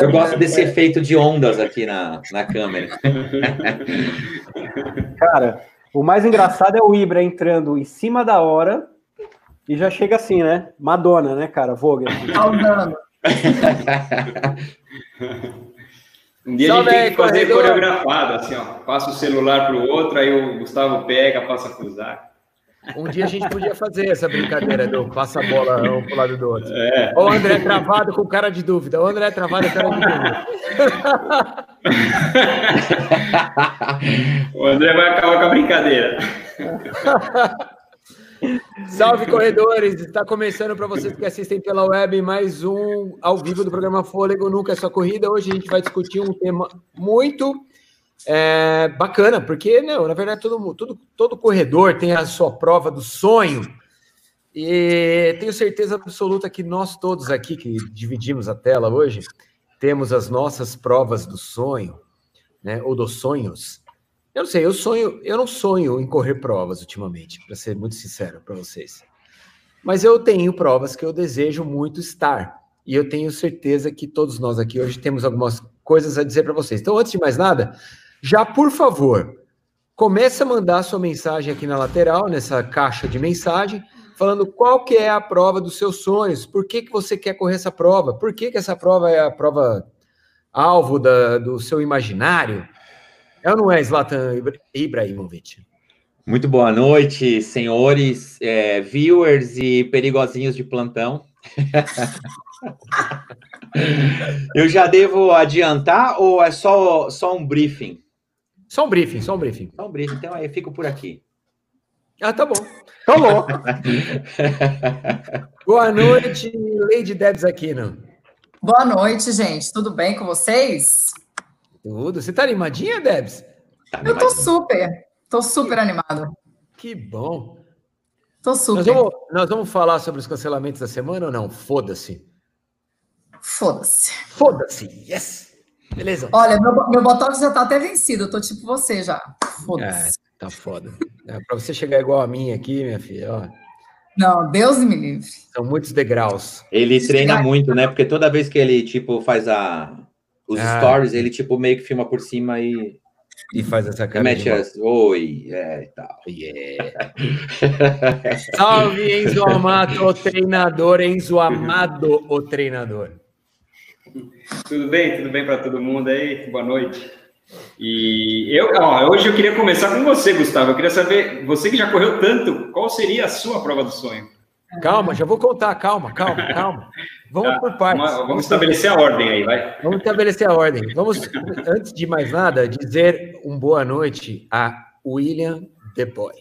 Eu gosto desse efeito de ondas aqui na, na câmera. Cara, o mais engraçado é o Ibra entrando em cima da hora e já chega assim, né? Madonna, né, cara? Vogue. Um dia Salve a gente tem que fazer corredor. coreografado, assim, ó. Passa o celular para o outro, aí o Gustavo pega, passa a cruzar. Um dia a gente podia fazer essa brincadeira do passa a bola um pro lado do outro. É. Ou o André travado com cara de dúvida. O André travado com cara de dúvida. o André vai acabar com a brincadeira. Salve, corredores! Está começando para vocês que assistem pela web mais um ao vivo do programa Fôlego Nunca é Só Corrida. Hoje a gente vai discutir um tema muito é, bacana, porque, não, na verdade, todo, todo, todo corredor tem a sua prova do sonho. E tenho certeza absoluta que nós todos aqui que dividimos a tela hoje temos as nossas provas do sonho, né? Ou dos sonhos. Eu não sei, eu sonho, eu não sonho em correr provas ultimamente, para ser muito sincero para vocês. Mas eu tenho provas que eu desejo muito estar. E eu tenho certeza que todos nós aqui hoje temos algumas coisas a dizer para vocês. Então, antes de mais nada, já por favor, comece a mandar sua mensagem aqui na lateral, nessa caixa de mensagem, falando qual que é a prova dos seus sonhos, por que, que você quer correr essa prova, por que, que essa prova é a prova alvo da, do seu imaginário, é ou não é, Zlatan Ibrahimovic? Muito boa noite, senhores, é, viewers e perigosinhos de plantão. eu já devo adiantar ou é só, só um briefing? Só um briefing, só um briefing. Só um briefing, então aí fico por aqui. Ah, tá bom. Tá bom. Boa noite, Lady Debs Aquino. Boa noite, gente. Tudo bem com vocês? Tudo. Você tá animadinha, Debs? Tá eu tô super. Tô super animado. Que bom. Tô super. Nós vamos, nós vamos falar sobre os cancelamentos da semana ou não? Foda-se. Foda-se. Foda-se. Yes. Beleza. Olha, meu, meu botox já tá até vencido. Eu tô tipo você já. Foda-se. É, tá foda. É, pra você chegar igual a mim aqui, minha filha, ó. Não, Deus me livre. São muitos degraus. Ele treina muito, né? Porque toda vez que ele, tipo, faz a, os ah. stories, ele, tipo, meio que filma por cima e. E faz essa cara. Mete as. Oi, é e tal. Yeah. Salve, Enzo Amato, o treinador. Enzo Amado, o treinador. Tudo bem? Tudo bem para todo mundo aí? Boa noite. E eu, ó, hoje eu queria começar com você, Gustavo. Eu queria saber, você que já correu tanto, qual seria a sua prova do sonho? Calma, já vou contar, calma, calma, calma. Vamos tá, por partes. Vamos, vamos estabelecer a ordem aí, vai. Vamos estabelecer a ordem. Vamos, antes de mais nada, dizer um boa noite a William The Boy.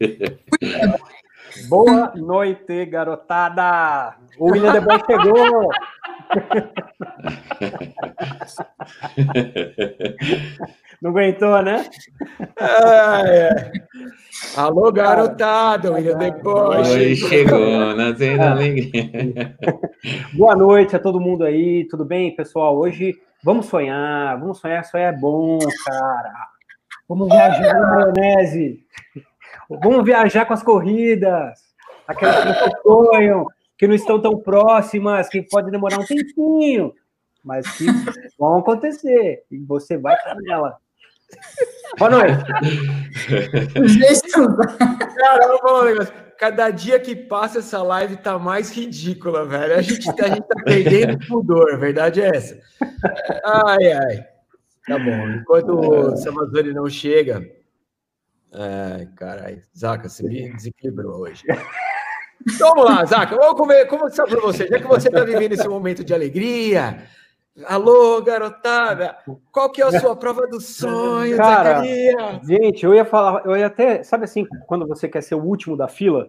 boa noite, garotada! O William The Boy chegou! Não aguentou, né? Ah, é. Alô, garotada, William depois. Oi, chegou, nascendo é. alegria. Boa noite a todo mundo aí, tudo bem, pessoal? Hoje vamos sonhar, vamos sonhar, sonhar é bom, cara. Vamos viajar na maionese. Vamos viajar com as corridas. Aquelas que sonham, que não estão tão próximas, que pode demorar um tempinho, mas que vão acontecer. E você vai para ela. Boa noite. Cara, vou falar um negócio. Cada dia que passa essa live tá mais ridícula, velho. A gente, tá, a gente tá perdendo pudor, a verdade é essa. Ai, ai. Tá bom. Enquanto o Samazone não chega. Ai, caralho. Zaca, você me desequilibrou hoje. Então, vamos lá, Zaca. Vamos comer. Como está para você? Já que você está vivendo esse momento de alegria, Alô, garotada! Qual que é a sua prova do sonho, Cara, Gente, eu ia falar, eu ia até, sabe assim, quando você quer ser o último da fila?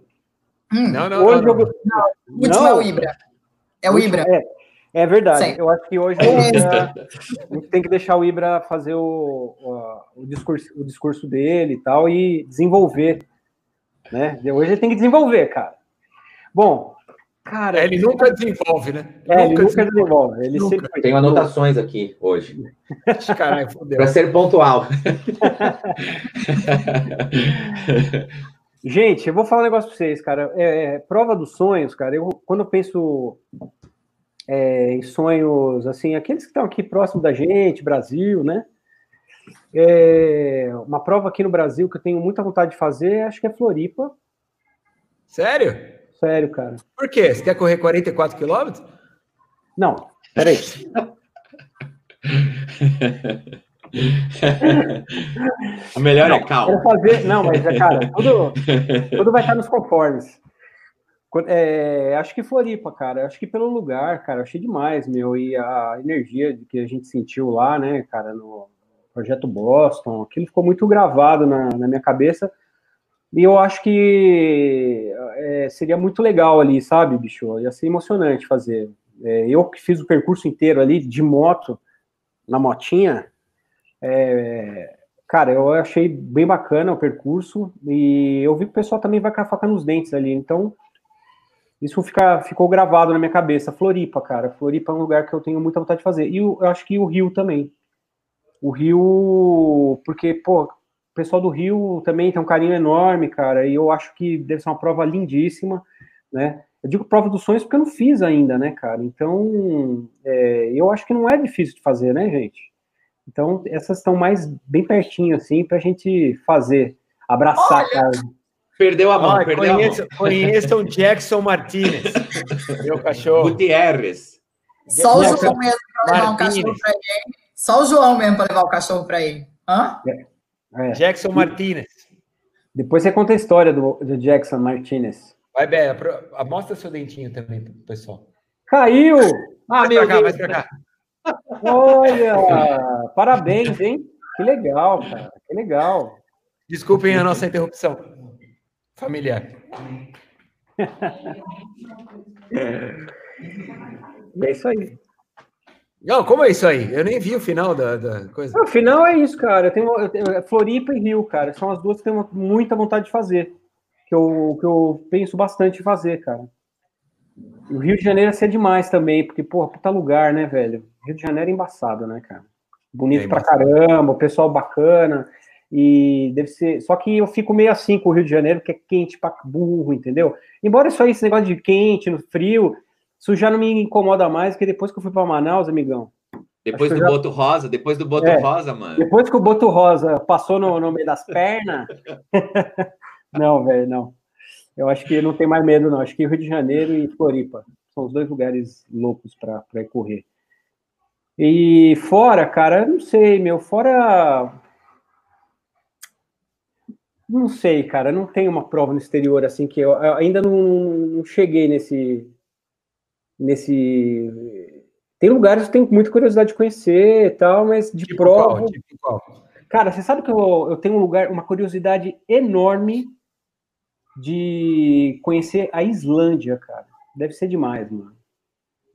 Hum, não, não, hoje não, não. Eu... não. O último não. é o Ibra. É o Ibra. É, é verdade. Sim. Eu acho que hoje a gente tem que deixar o Ibra fazer o, o, o, discurso, o discurso dele e tal e desenvolver. Né? Hoje ele tem que desenvolver, cara. Bom, Cara, é, ele nunca desenvolve, né? É, ele nunca desenvolve. Ele nunca. sempre... Tenho anotações aqui hoje. Caralho, fodeu. Para ser pontual. Gente, eu vou falar um negócio para vocês, cara. É, é, prova dos sonhos, cara. Eu, quando eu penso é, em sonhos, assim, aqueles que estão aqui próximo da gente, Brasil, né? É, uma prova aqui no Brasil que eu tenho muita vontade de fazer, acho que é Floripa. Sério? Sério, cara. Por quê? Você quer correr 44 quilômetros? Não, peraí. A melhor não, é calma. Fazer... Não, mas, cara, tudo, tudo vai estar nos conformes. É, acho que Floripa, cara. Acho que pelo lugar, cara, achei demais, meu. E a energia que a gente sentiu lá, né, cara, no projeto Boston, aquilo ficou muito gravado na, na minha cabeça. E eu acho que é, seria muito legal ali, sabe, bicho? Ia ser emocionante fazer. É, eu que fiz o percurso inteiro ali de moto, na motinha, é, cara, eu achei bem bacana o percurso e eu vi que o pessoal também vai com a faca nos dentes ali. Então, isso fica, ficou gravado na minha cabeça. Floripa, cara. Floripa é um lugar que eu tenho muita vontade de fazer. E eu, eu acho que o Rio também. O Rio, porque, pô, pessoal do Rio também tem um carinho enorme, cara, e eu acho que deve ser uma prova lindíssima, né? Eu digo prova dos sonhos porque eu não fiz ainda, né, cara? Então, é, eu acho que não é difícil de fazer, né, gente? Então, essas estão mais bem pertinho, assim, pra gente fazer, abraçar, Olha, cara. Perdeu a mão, Olha, perdeu conheço, a mão. Conheçam Jackson Martinez, meu cachorro. Gutierrez. Só o João mesmo para levar um cachorro para ele. Só o João mesmo para levar o cachorro para ele. Hã? É. É. Jackson Martinez. Depois você conta a história do, do Jackson Martinez. Vai, Bé, mostra seu dentinho também pro pessoal. Caiu! Ah, vai meu cá, Deus. Vai pra cá. Olha, parabéns, hein? Que legal, cara. Que legal. Desculpem a nossa interrupção familiar. É isso aí. Não, como é isso aí? Eu nem vi o final da, da coisa. O final é isso, cara. Eu tenho, eu tenho, é Floripa e Rio, cara. São as duas que eu tenho muita vontade de fazer. Que eu, que eu penso bastante em fazer, cara. E o Rio de Janeiro ia ser demais também, porque, porra, puta lugar, né, velho? Rio de Janeiro é embaçado, né, cara? Bonito é pra caramba, o pessoal bacana. E deve ser. Só que eu fico meio assim com o Rio de Janeiro, que é quente pra burro, entendeu? Embora isso aí, esse negócio de quente, no frio, isso já não me incomoda mais, porque depois que eu fui para Manaus, amigão. Depois do já... Boto Rosa, depois do Boto é, Rosa, mano. Depois que o Boto Rosa passou no, no meio das pernas. não, velho, não. Eu acho que não tem mais medo, não. Acho que Rio de Janeiro e Floripa são os dois lugares loucos para correr. E fora, cara, não sei, meu, fora. Não sei, cara, não tem uma prova no exterior assim que eu, eu ainda não, não cheguei nesse, nesse. Tem lugares que tem muita curiosidade de conhecer e tal, mas de tipo prova. Qual? Tipo qual? Cara, você sabe que eu, eu tenho um lugar, uma curiosidade enorme de conhecer a Islândia, cara. Deve ser demais, mano.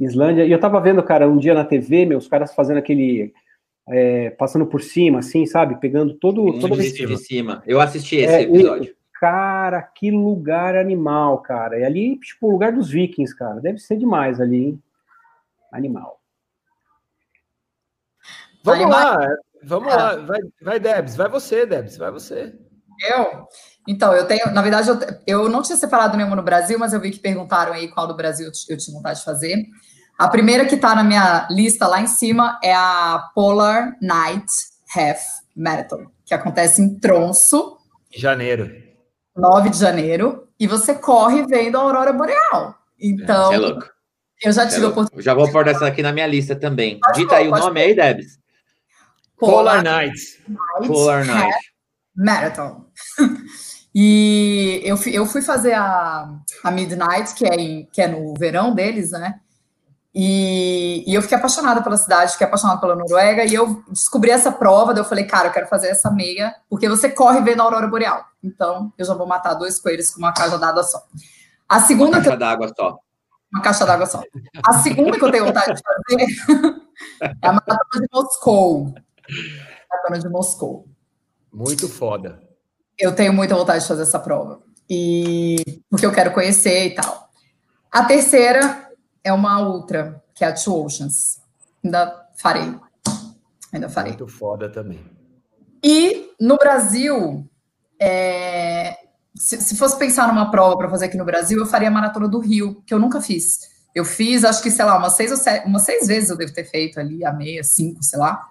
Islândia. E eu tava vendo, cara, um dia na TV, meus caras fazendo aquele. É, passando por cima, assim, sabe? Pegando todo. todo de, cima. de cima. Eu assisti esse é, episódio. Cara, que lugar animal, cara. E ali, tipo, o lugar dos vikings, cara. Deve ser demais ali, hein? Animal. Vamos lá, vamos lá. Vai, vai, Debs, vai você, Debs, vai você. Eu? Então, eu tenho, na verdade, eu, eu não tinha separado nenhuma no Brasil, mas eu vi que perguntaram aí qual do Brasil eu tinha vontade de fazer. A primeira que tá na minha lista lá em cima é a Polar Night Half Marathon, que acontece em Tronso. Em janeiro. 9 de janeiro, e você corre vendo a aurora boreal. Então, é louco. eu já tive é a oportunidade. Já vou pôr essa aqui na minha lista também. Pode Dita aí o nome aí, Debs. Polar, Polar Nights. Night Polar Night. Marathon. e eu fui, eu fui fazer a, a Midnight, que é, em, que é no verão deles, né? E, e, eu fiquei apaixonada pela cidade, fiquei apaixonada pela Noruega, e eu descobri essa prova, daí eu falei, cara, eu quero fazer essa meia, porque você corre vendo a aurora boreal. Então, eu já vou matar dois coelhos com uma caixa d'água só. A segunda uma caixa d'água só. Uma caixa d'água só. A segunda que eu tenho vontade de fazer é a maratona de Moscou. Maratona de Moscou. Muito foda. Eu tenho muita vontade de fazer essa prova. E porque eu quero conhecer e tal. A terceira é uma ultra, que é a Two Oceans. Ainda farei. Ainda farei. Muito foda também. E no Brasil, é, se, se, fosse pensar numa prova para fazer aqui no Brasil, eu faria a Maratona do Rio, que eu nunca fiz. Eu fiz, acho que, sei lá, umas seis ou sete, umas seis vezes eu devo ter feito ali, a meia, cinco, sei lá.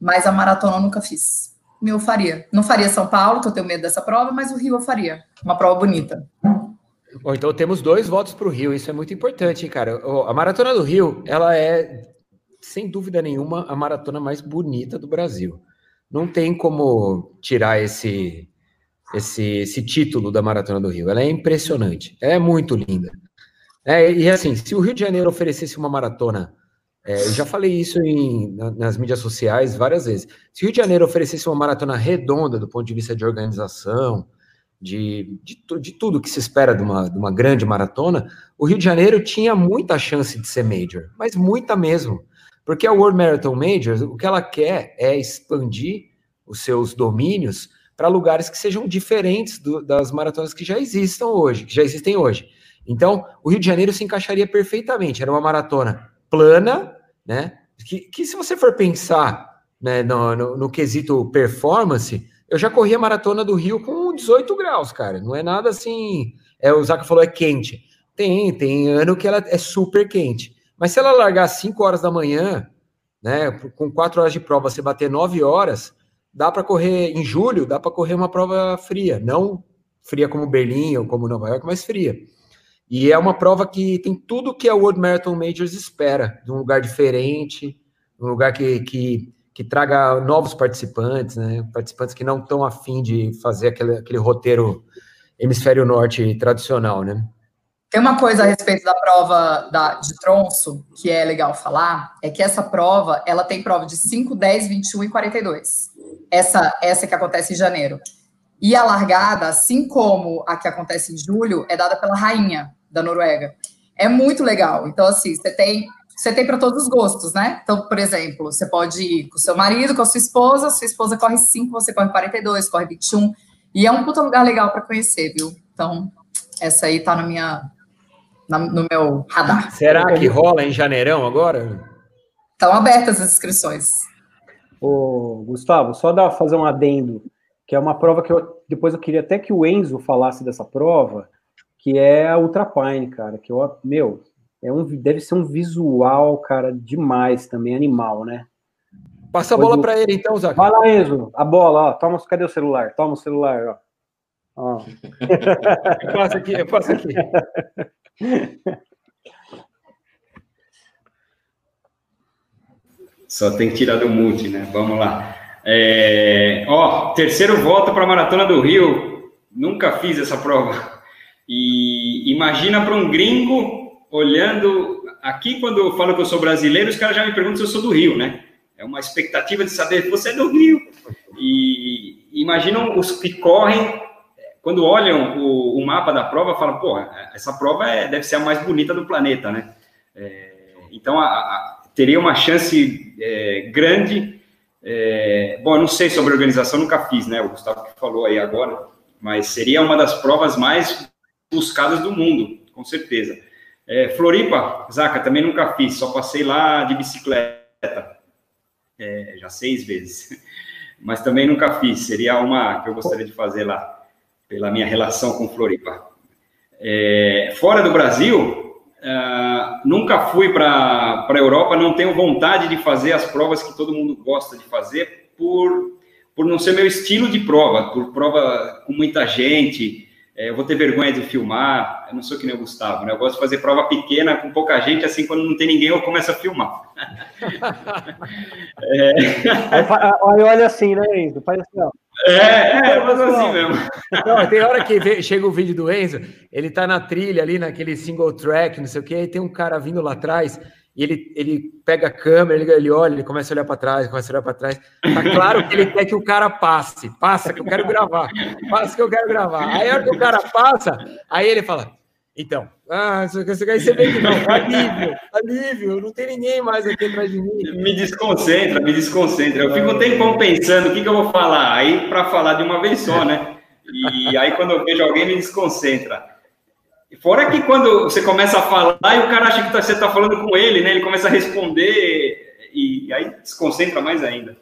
Mas a maratona eu nunca fiz. Eu faria. Não faria São Paulo, que eu tenho medo dessa prova, mas o Rio eu faria. Uma prova bonita. Bom, então temos dois votos para o Rio, isso é muito importante, hein, cara. A Maratona do Rio, ela é, sem dúvida nenhuma, a maratona mais bonita do Brasil. Não tem como tirar esse, esse, esse título da Maratona do Rio. Ela é impressionante, ela é muito linda. É, e assim, se o Rio de Janeiro oferecesse uma maratona, é, eu já falei isso em, nas mídias sociais várias vezes. Se o Rio de Janeiro oferecesse uma maratona redonda do ponto de vista de organização, de, de, de, tudo que se espera de uma, de uma grande maratona, o Rio de Janeiro tinha muita chance de ser major, mas muita mesmo. Porque a World Marathon Major, o que ela quer é expandir os seus domínios para lugares que sejam diferentes do, das maratonas que já existam hoje, que já existem hoje. Então, o Rio de Janeiro se encaixaria perfeitamente. Era uma maratona plana, né? Que, que se você for pensar né, no, no, no quesito performance, eu já corri a maratona do Rio com 18 graus, cara. Não é nada assim. É, o Zaca falou é quente. Tem, tem ano que ela é super quente. Mas se ela largar às 5 horas da manhã, né, com 4 horas de prova, você bater 9 horas, dá para correr em julho, dá para correr uma prova fria, não fria como Berlim ou como Nova York, mas fria. E é uma prova que tem tudo que a World Marathon Majors espera, de um lugar diferente, um lugar que, que que traga novos participantes, né? Participantes que não estão afim de fazer aquele, aquele roteiro hemisfério norte tradicional, né? Tem uma coisa a respeito da prova da, de tronço que é legal falar, é que essa prova, ela tem prova de 5, 10, 21 e 42. Essa, essa que acontece em janeiro. E a largada, assim como a que acontece em julho, é dada pela rainha da Noruega. É muito legal. Então, assim, você tem você tem para todos os gostos, né? Então, por exemplo, você pode ir com o seu marido, com a sua esposa, sua esposa corre 5, você corre 42, corre 21. E é um puta lugar legal para conhecer, viu? Então, essa aí tá na minha, na, no meu radar. Será que rola em janeirão agora? Estão abertas as inscrições. Ô, Gustavo, só dar, fazer um adendo, que é uma prova que eu, depois eu queria até que o Enzo falasse dessa prova, que é a Ultrapine, cara, que eu, meu, é um, deve ser um visual, cara, demais também, animal, né? Passa a bola para ele, então, Zac. Vai lá, Enzo. A bola, ó. Toma, cadê o celular? Toma o celular, ó. ó. eu passo aqui, eu passo aqui. Só tem que tirar do mute, né? Vamos lá. É... Ó, terceiro voto para a Maratona do Rio. Nunca fiz essa prova. E imagina para um gringo olhando aqui, quando eu falo que eu sou brasileiro, os caras já me perguntam se eu sou do Rio, né? É uma expectativa de saber se você é do Rio. E imaginam os que correm, quando olham o, o mapa da prova, falam, pô, essa prova é, deve ser a mais bonita do planeta, né? É, então, a, a, teria uma chance é, grande. É, bom, eu não sei sobre organização, nunca fiz, né? O Gustavo que falou aí agora, mas seria uma das provas mais buscadas do mundo, com certeza. É, Floripa, Zaca, também nunca fiz, só passei lá de bicicleta, é, já seis vezes, mas também nunca fiz, seria uma que eu gostaria de fazer lá, pela minha relação com Floripa. É, fora do Brasil, uh, nunca fui para a Europa, não tenho vontade de fazer as provas que todo mundo gosta de fazer, por, por não ser meu estilo de prova, por prova com muita gente, eu vou ter vergonha de filmar, eu não sou que nem o Gustavo, né? Eu gosto de fazer prova pequena, com pouca gente, assim, quando não tem ninguém, eu começo a filmar. é... Aí, olha assim, né, Enzo? Faz assim, ó. É, é, mas assim mesmo. Não, tem hora que vê, chega o vídeo do Enzo, ele tá na trilha ali, naquele single track, não sei o quê, e tem um cara vindo lá atrás, e ele, ele pega a câmera, ele, ele olha, ele começa a olhar para trás, começa a olhar para trás. Tá claro que ele quer que o cara passe. Passa que eu quero gravar. Passa que eu quero gravar. Aí a hora que o cara passa, aí ele fala: Então, ah, quer você vê que não, alívio, alívio, não tem ninguém mais aqui atrás de mim. Me desconcentra, me desconcentra. Eu fico um tempão pensando o que, que eu vou falar. Aí, para falar de uma vez só, né? E aí, quando eu vejo alguém, me desconcentra. Fora que quando você começa a falar e o cara acha que tá, você está falando com ele, né? Ele começa a responder e aí desconcentra mais ainda.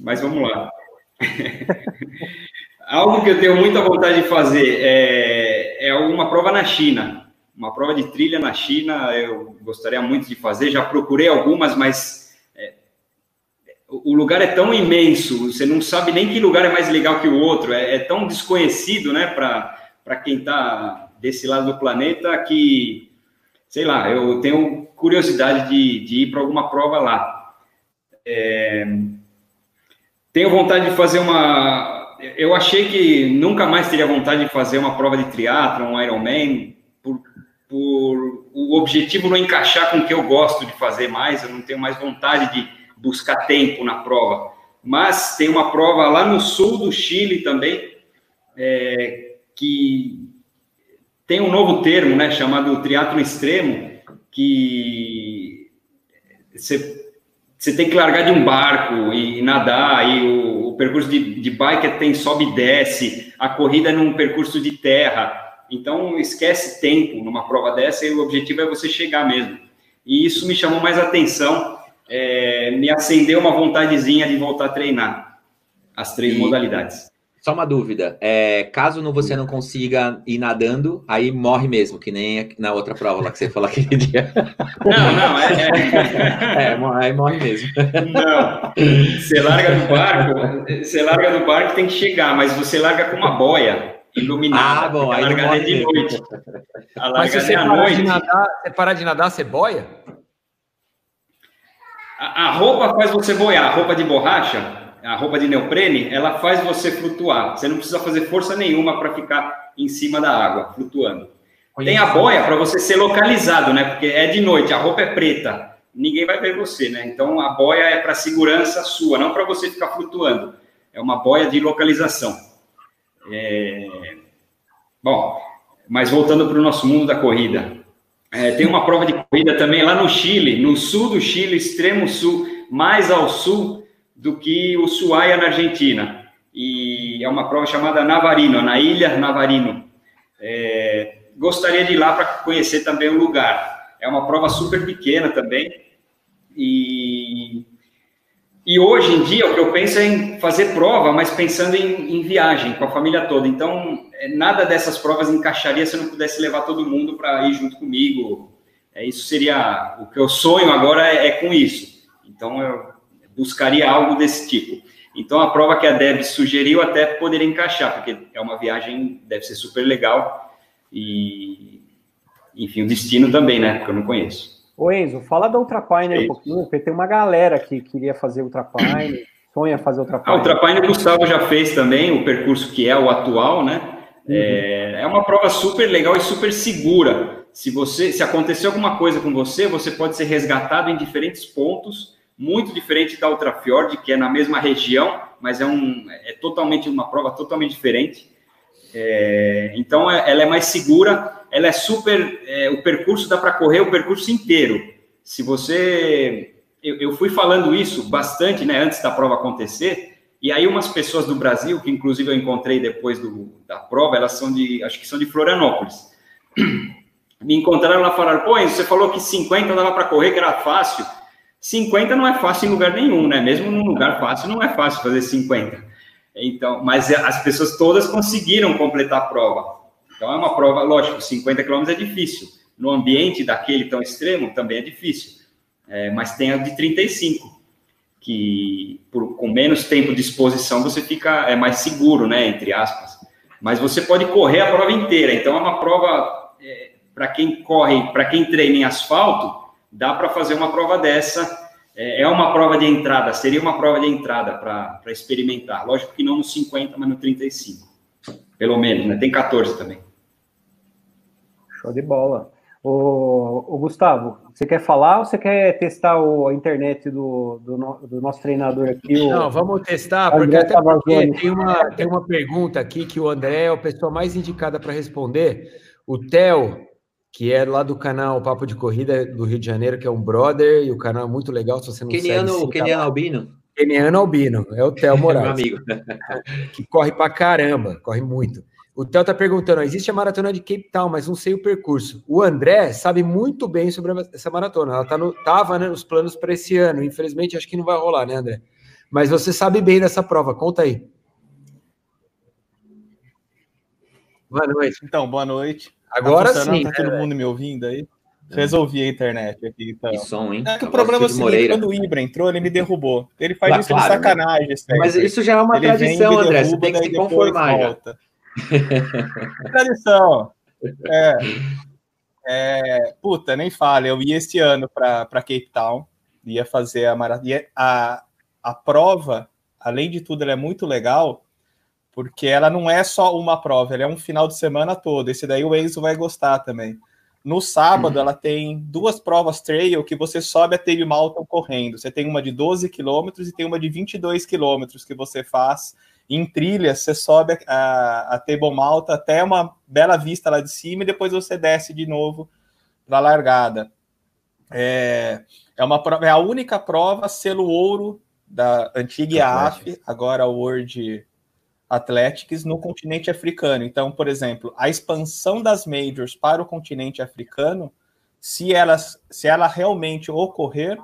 Mas vamos lá. Algo que eu tenho muita vontade de fazer é, é uma prova na China. Uma prova de trilha na China, eu gostaria muito de fazer. Já procurei algumas, mas é, o lugar é tão imenso, você não sabe nem que lugar é mais legal que o outro. É, é tão desconhecido, né, para quem está desse lado do planeta que, sei lá, eu tenho curiosidade de, de ir para alguma prova lá. É, tenho vontade de fazer uma. Eu achei que nunca mais teria vontade de fazer uma prova de triatlo, um Ironman, por, por o objetivo não encaixar com o que eu gosto de fazer mais. Eu não tenho mais vontade de buscar tempo na prova. Mas tem uma prova lá no sul do Chile também, é, que tem um novo termo, né, chamado triatlo extremo, que você você tem que largar de um barco e nadar, e o, o percurso de, de bike tem sobe e desce, a corrida é num percurso de terra. Então, esquece tempo numa prova dessa e o objetivo é você chegar mesmo. E isso me chamou mais atenção, é, me acendeu uma vontadezinha de voltar a treinar as três e... modalidades. Só uma dúvida. É, caso não, você não consiga ir nadando, aí morre mesmo, que nem na outra prova lá que você falou aquele dia. Não, não, é. É, é aí morre mesmo. Não. Você larga do barco, você larga do barco tem que chegar, mas você larga com uma boia iluminada. Ah, bom, aí larga de mesmo. noite. A mas se você parar, noite. De nadar, você parar de nadar, você boia? A, a roupa faz você boiar, a roupa de borracha a roupa de neoprene, ela faz você flutuar. Você não precisa fazer força nenhuma para ficar em cima da água, flutuando. Tem a boia para você ser localizado, né? Porque é de noite, a roupa é preta, ninguém vai ver você, né? Então a boia é para segurança sua, não para você ficar flutuando. É uma boia de localização. É... Bom, mas voltando para o nosso mundo da corrida, é, tem uma prova de corrida também lá no Chile, no sul do Chile, extremo sul, mais ao sul, do que o Suaia na Argentina. E é uma prova chamada Navarino, na Ilha Navarino. É, gostaria de ir lá para conhecer também o lugar. É uma prova super pequena também. E, e hoje em dia o que eu penso é em fazer prova, mas pensando em, em viagem com a família toda. Então, é, nada dessas provas encaixaria se eu não pudesse levar todo mundo para ir junto comigo. É, isso seria o que eu sonho agora é, é com isso. Então, eu buscaria algo desse tipo. Então, a prova que a Deb sugeriu até poderia encaixar, porque é uma viagem, deve ser super legal. E, enfim, o destino também, né? Porque eu não conheço. Ô Enzo, fala da Ultrapine um pouquinho, porque tem uma galera que queria fazer Ultrapine, sonha fazer Ultrapine. A Ultrapine o Gustavo já fez também, o percurso que é o atual, né? Uhum. É, é uma prova super legal e super segura. Se você, se acontecer alguma coisa com você, você pode ser resgatado em diferentes pontos muito diferente da Ultrafjord, que é na mesma região, mas é, um, é totalmente uma prova totalmente diferente. É, então, é, ela é mais segura, ela é super. É, o percurso dá para correr o percurso inteiro. Se você. Eu, eu, fui falando isso bastante né, antes da prova acontecer, e aí umas pessoas do Brasil, que inclusive eu encontrei depois do, da prova, elas são de. Acho que são de Florianópolis. Me encontraram lá e falaram: pô, você falou que 50 dava para correr, que era fácil. 50 não é fácil em lugar nenhum, né? Mesmo num lugar fácil, não é fácil fazer 50. Então, mas as pessoas todas conseguiram completar a prova. Então, é uma prova, lógico, 50 quilômetros é difícil. No ambiente daquele tão extremo, também é difícil. É, mas tem a de 35, que por, com menos tempo de exposição você fica é mais seguro, né? Entre aspas. Mas você pode correr a prova inteira. Então, é uma prova é, para quem corre, para quem treina em asfalto dá para fazer uma prova dessa. É, é uma prova de entrada, seria uma prova de entrada para experimentar. Lógico que não no 50, mas no 35. Pelo menos, né? Tem 14 também. Show de bola. O, Gustavo, você quer falar ou você quer testar o, a internet do, do, do nosso treinador aqui? O, Não, vamos testar, porque até porque tem uma, tem uma pergunta aqui que o André é a pessoa mais indicada para responder. O Theo que é lá do canal Papo de Corrida do Rio de Janeiro, que é um brother, e o canal é muito legal, se você não Keniano, segue... Keniano Albino? Keniano albino, é o Theo Moraes. Meu amigo. que corre pra caramba, corre muito. O Theo tá perguntando, existe a maratona de Cape Town, mas não sei o percurso. O André sabe muito bem sobre essa maratona. Ela tá no, tava né, nos planos para esse ano. Infelizmente, acho que não vai rolar, né, André? Mas você sabe bem dessa prova. Conta aí. Boa noite. Então, boa noite. Agora tá sim. Tá todo mundo me ouvindo aí? Resolvi a internet aqui, então. Que som, hein? É que o problema é o seguinte, quando o Ibra entrou, ele me derrubou. Ele faz ah, isso claro, de sacanagem. Né? Mas isso já é uma ele tradição, André. Você tem que se conformar já. tradição. É, é, puta, nem fala. Eu ia este ano para Cape Town. Ia fazer a maratona. A, a prova, além de tudo, ela é muito legal porque ela não é só uma prova, ela é um final de semana todo. Esse daí o Enzo vai gostar também. No sábado, uhum. ela tem duas provas trail que você sobe a Table Mountain correndo. Você tem uma de 12 quilômetros e tem uma de 22 quilômetros que você faz em trilhas. Você sobe a, a Table Mountain até uma bela vista lá de cima e depois você desce de novo para a largada. É, é, uma prova, é a única prova selo ouro da antiga IAF, agora World Athletics no continente africano. Então, por exemplo, a expansão das majors para o continente africano, se ela, se ela realmente ocorrer,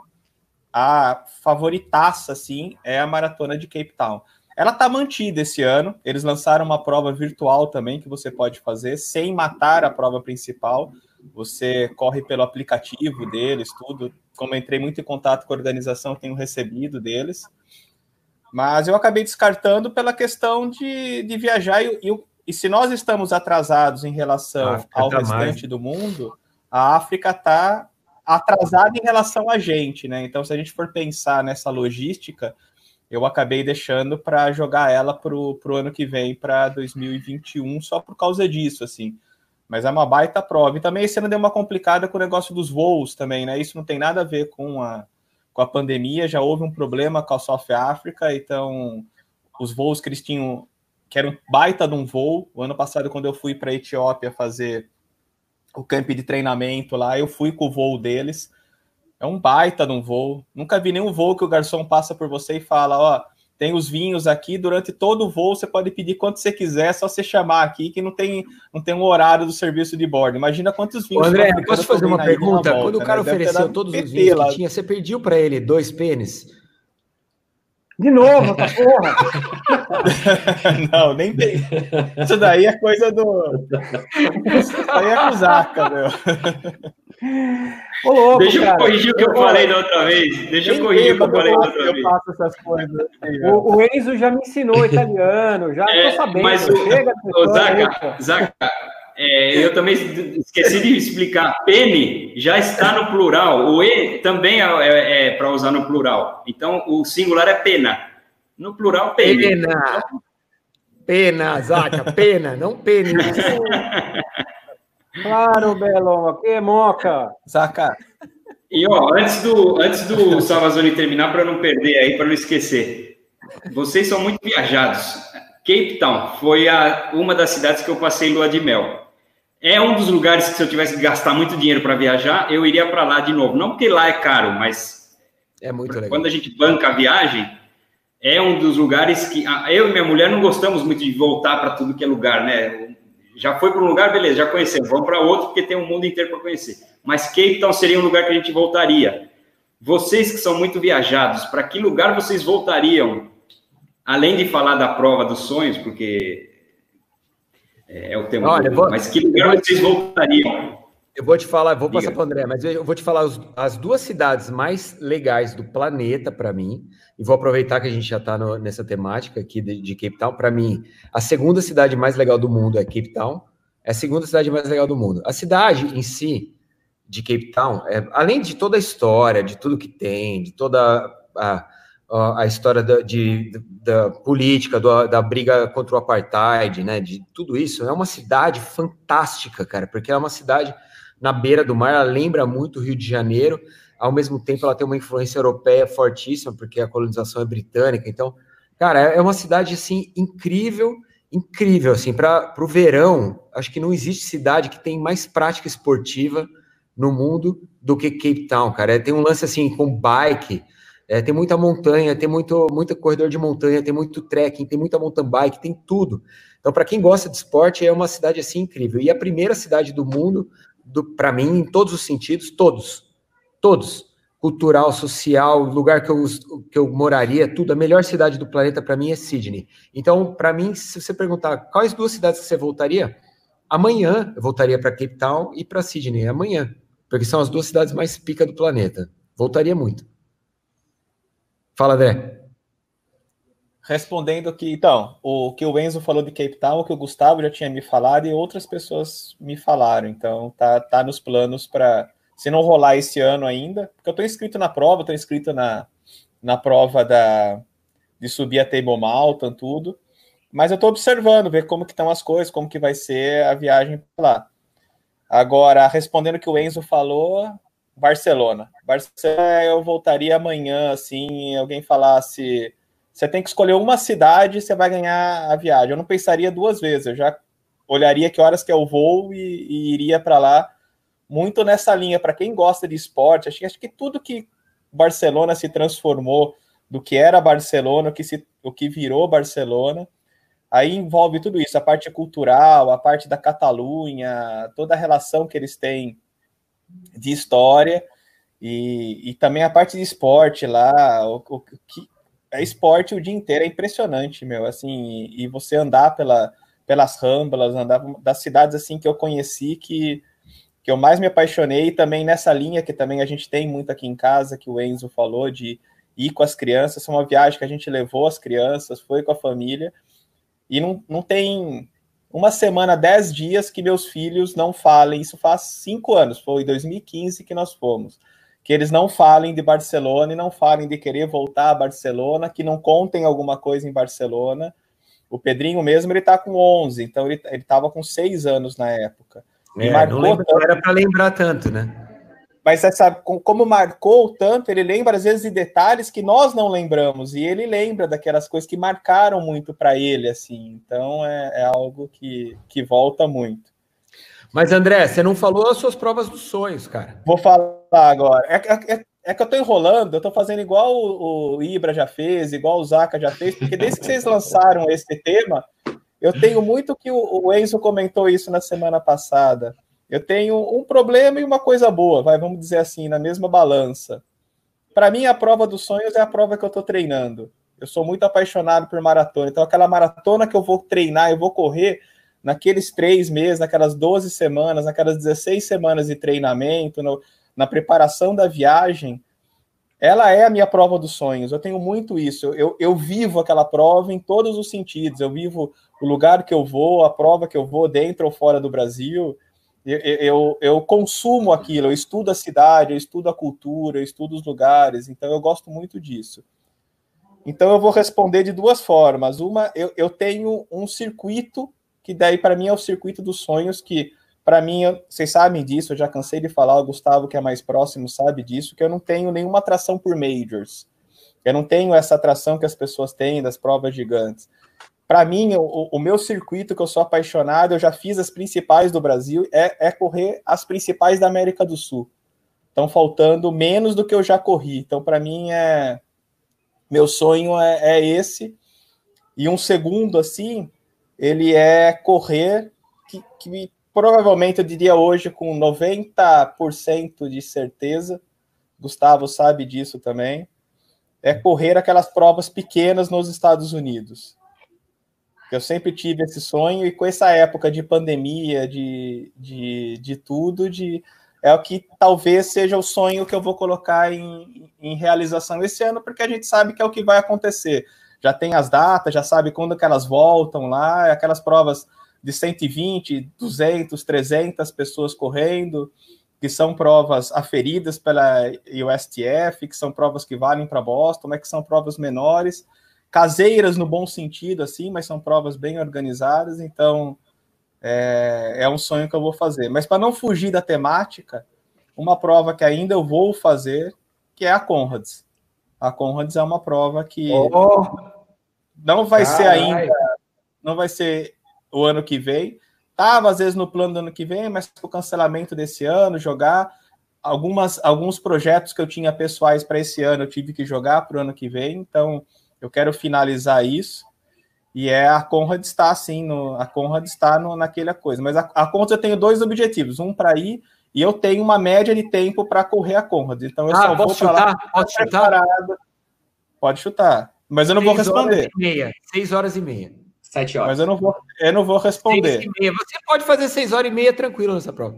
a favoritaça, sim, é a maratona de Cape Town. Ela está mantida esse ano. Eles lançaram uma prova virtual também que você pode fazer sem matar a prova principal. Você corre pelo aplicativo deles, tudo. Como entrei muito em contato com a organização, tenho recebido deles. Mas eu acabei descartando pela questão de, de viajar. E, e, e se nós estamos atrasados em relação ao tá restante mais. do mundo, a África está atrasada em relação a gente, né? Então, se a gente for pensar nessa logística, eu acabei deixando para jogar ela para o ano que vem, para 2021, só por causa disso, assim. Mas é uma baita prova. E também esse ano deu uma complicada com o negócio dos voos também, né? Isso não tem nada a ver com a, com a pandemia já houve um problema com a South África, então os voos que eles tinham, que era um baita de um voo, o ano passado quando eu fui para a Etiópia fazer o camp de treinamento lá, eu fui com o voo deles, é um baita de um voo, nunca vi nenhum voo que o garçom passa por você e fala, ó, tem os vinhos aqui, durante todo o voo você pode pedir quanto você quiser, é só você chamar aqui, que não tem, não tem um horário do serviço de bordo. Imagina quantos vinhos... Ô, André, posso fazer uma pergunta? Volta, Quando o cara né? ofereceu todos os vinhos lá. que tinha, você pediu para ele dois pênis? De novo, essa porra! não, nem tem. Isso daí é coisa do... Isso daí é com Zaca, meu. Ô, louco, Deixa eu cara. corrigir o que eu, eu falei da outra vez. Deixa eu corrigir o que eu falei da outra eu vez. Faço essas coisas. O, o, Enzo já me ensinou italiano, já é, tô sabendo. Mas o, Chega o Zaca, Zaca é, eu também esqueci de explicar. Pene já está no plural. O E também é, é, é para usar no plural. Então, o singular é pena. No plural, pene. Pena. Pena, Zaca, pena, não pene. Claro, Belo, que moca. Saca. E ó, antes do antes do Salvazone terminar para não perder aí, para não esquecer. Vocês são muito viajados. Cape Town foi a, uma das cidades que eu passei lua de mel. É um dos lugares que se eu tivesse que gastar muito dinheiro para viajar, eu iria para lá de novo. Não porque lá é caro, mas é muito legal. Quando a gente banca a viagem, é um dos lugares que eu e minha mulher não gostamos muito de voltar para tudo que é lugar, né? já foi para um lugar, beleza, já conhecemos, vamos para outro porque tem um mundo inteiro para conhecer. Mas Cape Town seria um lugar que a gente voltaria. Vocês que são muito viajados, para que lugar vocês voltariam? Além de falar da prova dos sonhos, porque é, é o tema. Olha, vou, mas que lugar vocês voltariam? Eu vou te falar, vou passar para o André, mas eu vou te falar as, as duas cidades mais legais do planeta para mim, e vou aproveitar que a gente já está nessa temática aqui de, de Cape Town. Para mim, a segunda cidade mais legal do mundo é Cape Town, é a segunda cidade mais legal do mundo. A cidade em si, de Cape Town, é, além de toda a história, de tudo que tem, de toda a, a, história da, de, da política, do, da briga contra o apartheid, né, de tudo isso, é uma cidade fantástica, cara, porque é uma cidade na beira do mar, ela lembra muito o Rio de Janeiro, ao mesmo tempo ela tem uma influência europeia fortíssima, porque a colonização é britânica, então, cara, é uma cidade, assim, incrível, incrível, assim, para o verão, acho que não existe cidade que tem mais prática esportiva no mundo do que Cape Town, cara, tem um lance, assim, com bike, É, tem muita montanha, tem muito, muito corredor de montanha, tem muito trekking, tem muita mountain bike, tem tudo. Então, para quem gosta de esporte, é uma cidade assim incrível. E a primeira cidade do mundo, para mim, em todos os sentidos, todos, todos cultural, social, lugar que eu, que eu moraria, tudo. A melhor cidade do planeta para mim é Sydney. Então, para mim, se você perguntar quais duas cidades que você voltaria, amanhã eu voltaria para Cape Town e para Sydney, amanhã, porque são as duas cidades mais pica do planeta. Voltaria muito. Fala, André. Respondendo que, então, o que o Enzo falou de Cape Town, o que o Gustavo já tinha me falado e outras pessoas me falaram. Então, tá, tá nos planos para se não rolar esse ano ainda, porque eu estou inscrito na prova, estou inscrito na, na prova da, de subir a Table Mountain, tudo, mas eu estou observando, ver como que estão as coisas, como que vai ser a viagem lá. Agora, respondendo o que o Enzo falou, Barcelona. Barcelona eu voltaria amanhã, assim, alguém falasse, você tem que escolher uma cidade, você vai ganhar a viagem. Eu não pensaria duas vezes, eu já olharia que horas que o voo e, e iria para lá muito nessa linha, para quem gosta de esporte, acho acho que tudo que Barcelona se transformou do que era Barcelona, o que, se, o que virou Barcelona, aí envolve tudo isso, a parte cultural, a parte da Catalunha, toda a relação que eles têm de história, e, e também a parte de esporte lá, o, o que é esporte o dia inteiro, é impressionante, meu, assim, e, você andar pela, pelas ramblas, andar das cidades assim que eu conheci que que eu mais me apaixonei, e também nessa linha que também a gente tem muito aqui em casa, que o Enzo falou, de ir com as crianças. Foi uma viagem que a gente levou as crianças, foi com a família, e não, não tem uma semana, dez dias que meus filhos não falem. Isso faz cinco anos, foi em 2015 que nós fomos. Que eles não falem de Barcelona e não falem de querer voltar a Barcelona, que não contem alguma coisa em Barcelona. O Pedrinho mesmo, ele está com 11, então ele estava com seis anos na época. É, marcou não lembra, tanto. era para lembrar tanto, né? Mas sabe, como marcou tanto, ele lembra às vezes de detalhes que nós não lembramos, e ele lembra daquelas coisas que marcaram muito para ele, assim. Então é, é, algo que, que volta muito. Mas André, você não falou as suas provas dos sonhos, cara. Vou falar agora. É, é, é, é que eu tô enrolando, eu tô fazendo igual o, o Ibra já fez, igual o Zaka já fez, porque desde que vocês lançaram esse tema, eu tenho muito que o, o Enzo comentou isso na semana passada. Eu tenho um problema e uma coisa boa, vai, vamos dizer assim, na mesma balança. Para mim, a prova dos sonhos é a prova que eu estou treinando. Eu sou muito apaixonado por maratona. Então, aquela maratona que eu vou treinar, eu vou correr naqueles três meses, naquelas 12 semanas, naquelas 16 semanas de treinamento, no, na preparação da viagem, ela é a minha prova dos sonhos. Eu tenho muito isso. Eu, eu vivo aquela prova em todos os sentidos. Eu vivo o lugar que eu vou, a prova que eu vou, dentro ou fora do Brasil. Eu, eu, consumo aquilo, eu estudo a cidade, eu estudo a cultura, eu estudo os lugares. Então, eu gosto muito disso. Então, eu vou responder de duas formas. Uma, eu, eu tenho um circuito, que daí, para mim, é o circuito dos sonhos, que para mim, vocês sabem disso, eu já cansei de falar, o Gustavo, que é mais próximo, sabe disso, que eu não tenho nenhuma atração por majors. Eu não tenho essa atração que as pessoas têm das provas gigantes. Para mim, o, o, meu circuito que eu sou apaixonado, eu já fiz as principais do Brasil, é, é correr as principais da América do Sul. Estão faltando menos do que eu já corri. Então, para mim, é meu sonho é, é esse. E um segundo, assim, ele é correr que, que provavelmente eu diria hoje com 90% de certeza, Gustavo sabe disso também, é correr aquelas provas pequenas nos Estados Unidos. Eu sempre tive esse sonho, e com essa época de pandemia, de, de, de tudo, de, é o que talvez seja o sonho que eu vou colocar em, em realização esse ano, porque a gente sabe que é o que vai acontecer. Já tem as datas, já sabe quando que elas voltam lá, aquelas provas de 120, 200, 300 pessoas correndo, que são provas aferidas pela USTF, que são provas que valem para Boston, mas que são provas menores, caseiras no bom sentido, assim, mas são provas bem organizadas, então é, é um sonho que eu vou fazer. Mas para não fugir da temática, uma prova que ainda eu vou fazer, que é a Conrads. A Conrads é uma prova que oh, não vai carai. ser ainda, não vai ser o ano que vem. Tava às vezes no plano do ano que vem, mas com o cancelamento desse ano, jogar. algumas, alguns projetos que eu tinha pessoais para esse ano eu tive que jogar para o ano que vem, então eu quero finalizar isso. E é a Conrad está assim, no, a Conrad está no, naquela coisa. Mas a, a Conrad eu tenho dois objetivos, um para ir e eu tenho uma média de tempo para correr a Conrad. Então eu ah, só vou chutar, lá. Pode chutar? Preparado. Pode chutar. Mas eu não vou responder. Horas e meia. Seis horas e meia. Sete horas. Mas eu não vou, eu não vou responder. Seis e meia. Você pode fazer seis horas e meia tranquilo nessa prova.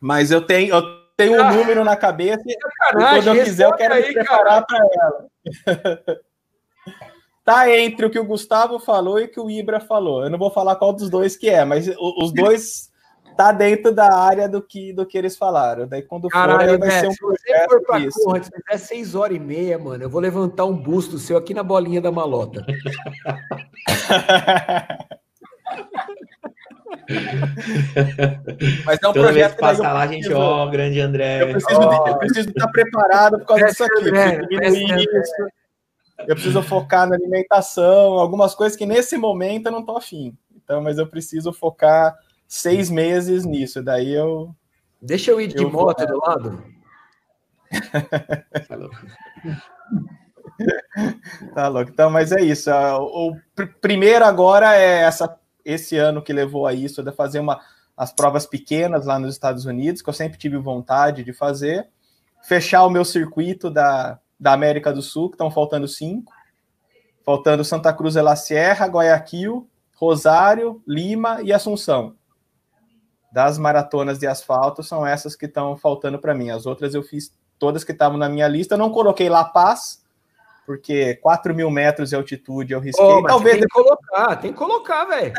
Mas eu tenho, eu tenho um ah, número na cabeça e quando eu quiser eu quero aí, me preparar para ela. tá entre o que o Gustavo falou e o que o Ibra falou. Eu não vou falar qual dos dois que é, mas os dois tá dentro da área do que, do que eles falaram. Daí quando Caralho, for, vai ser um projeto for pra isso. Porra, se fizer seis horas e meia, mano, eu vou levantar um busto seu aqui na bolinha da malota. Mas é um Toda projeto que passar lá, a gente, ó, oh, grande André. Eu preciso, oh. de, eu preciso estar preparado por causa disso aqui. André, isso. Eu preciso focar na alimentação, algumas coisas que nesse momento eu não tô afim. Então, mas eu preciso focar seis meses nisso. Daí eu. Deixa eu ir de eu moto vou... do lado. tá louco. Então, mas é isso. O, primeiro agora é essa, esse ano que levou a isso, de fazer uma, as provas pequenas lá nos Estados Unidos, que eu sempre tive vontade de fazer. Fechar o meu circuito da, da América do Sul, que estão faltando cinco. Faltando Santa Cruz de la Sierra, Guayaquil, Rosário, Lima e Assunção das maratonas de asfalto são essas que estão faltando para mim. As outras eu fiz todas que estavam na minha lista. Eu não coloquei La Paz, porque 4 mil metros de altitude eu risquei. Oh, Talvez tem que colocar, tem que colocar, velho.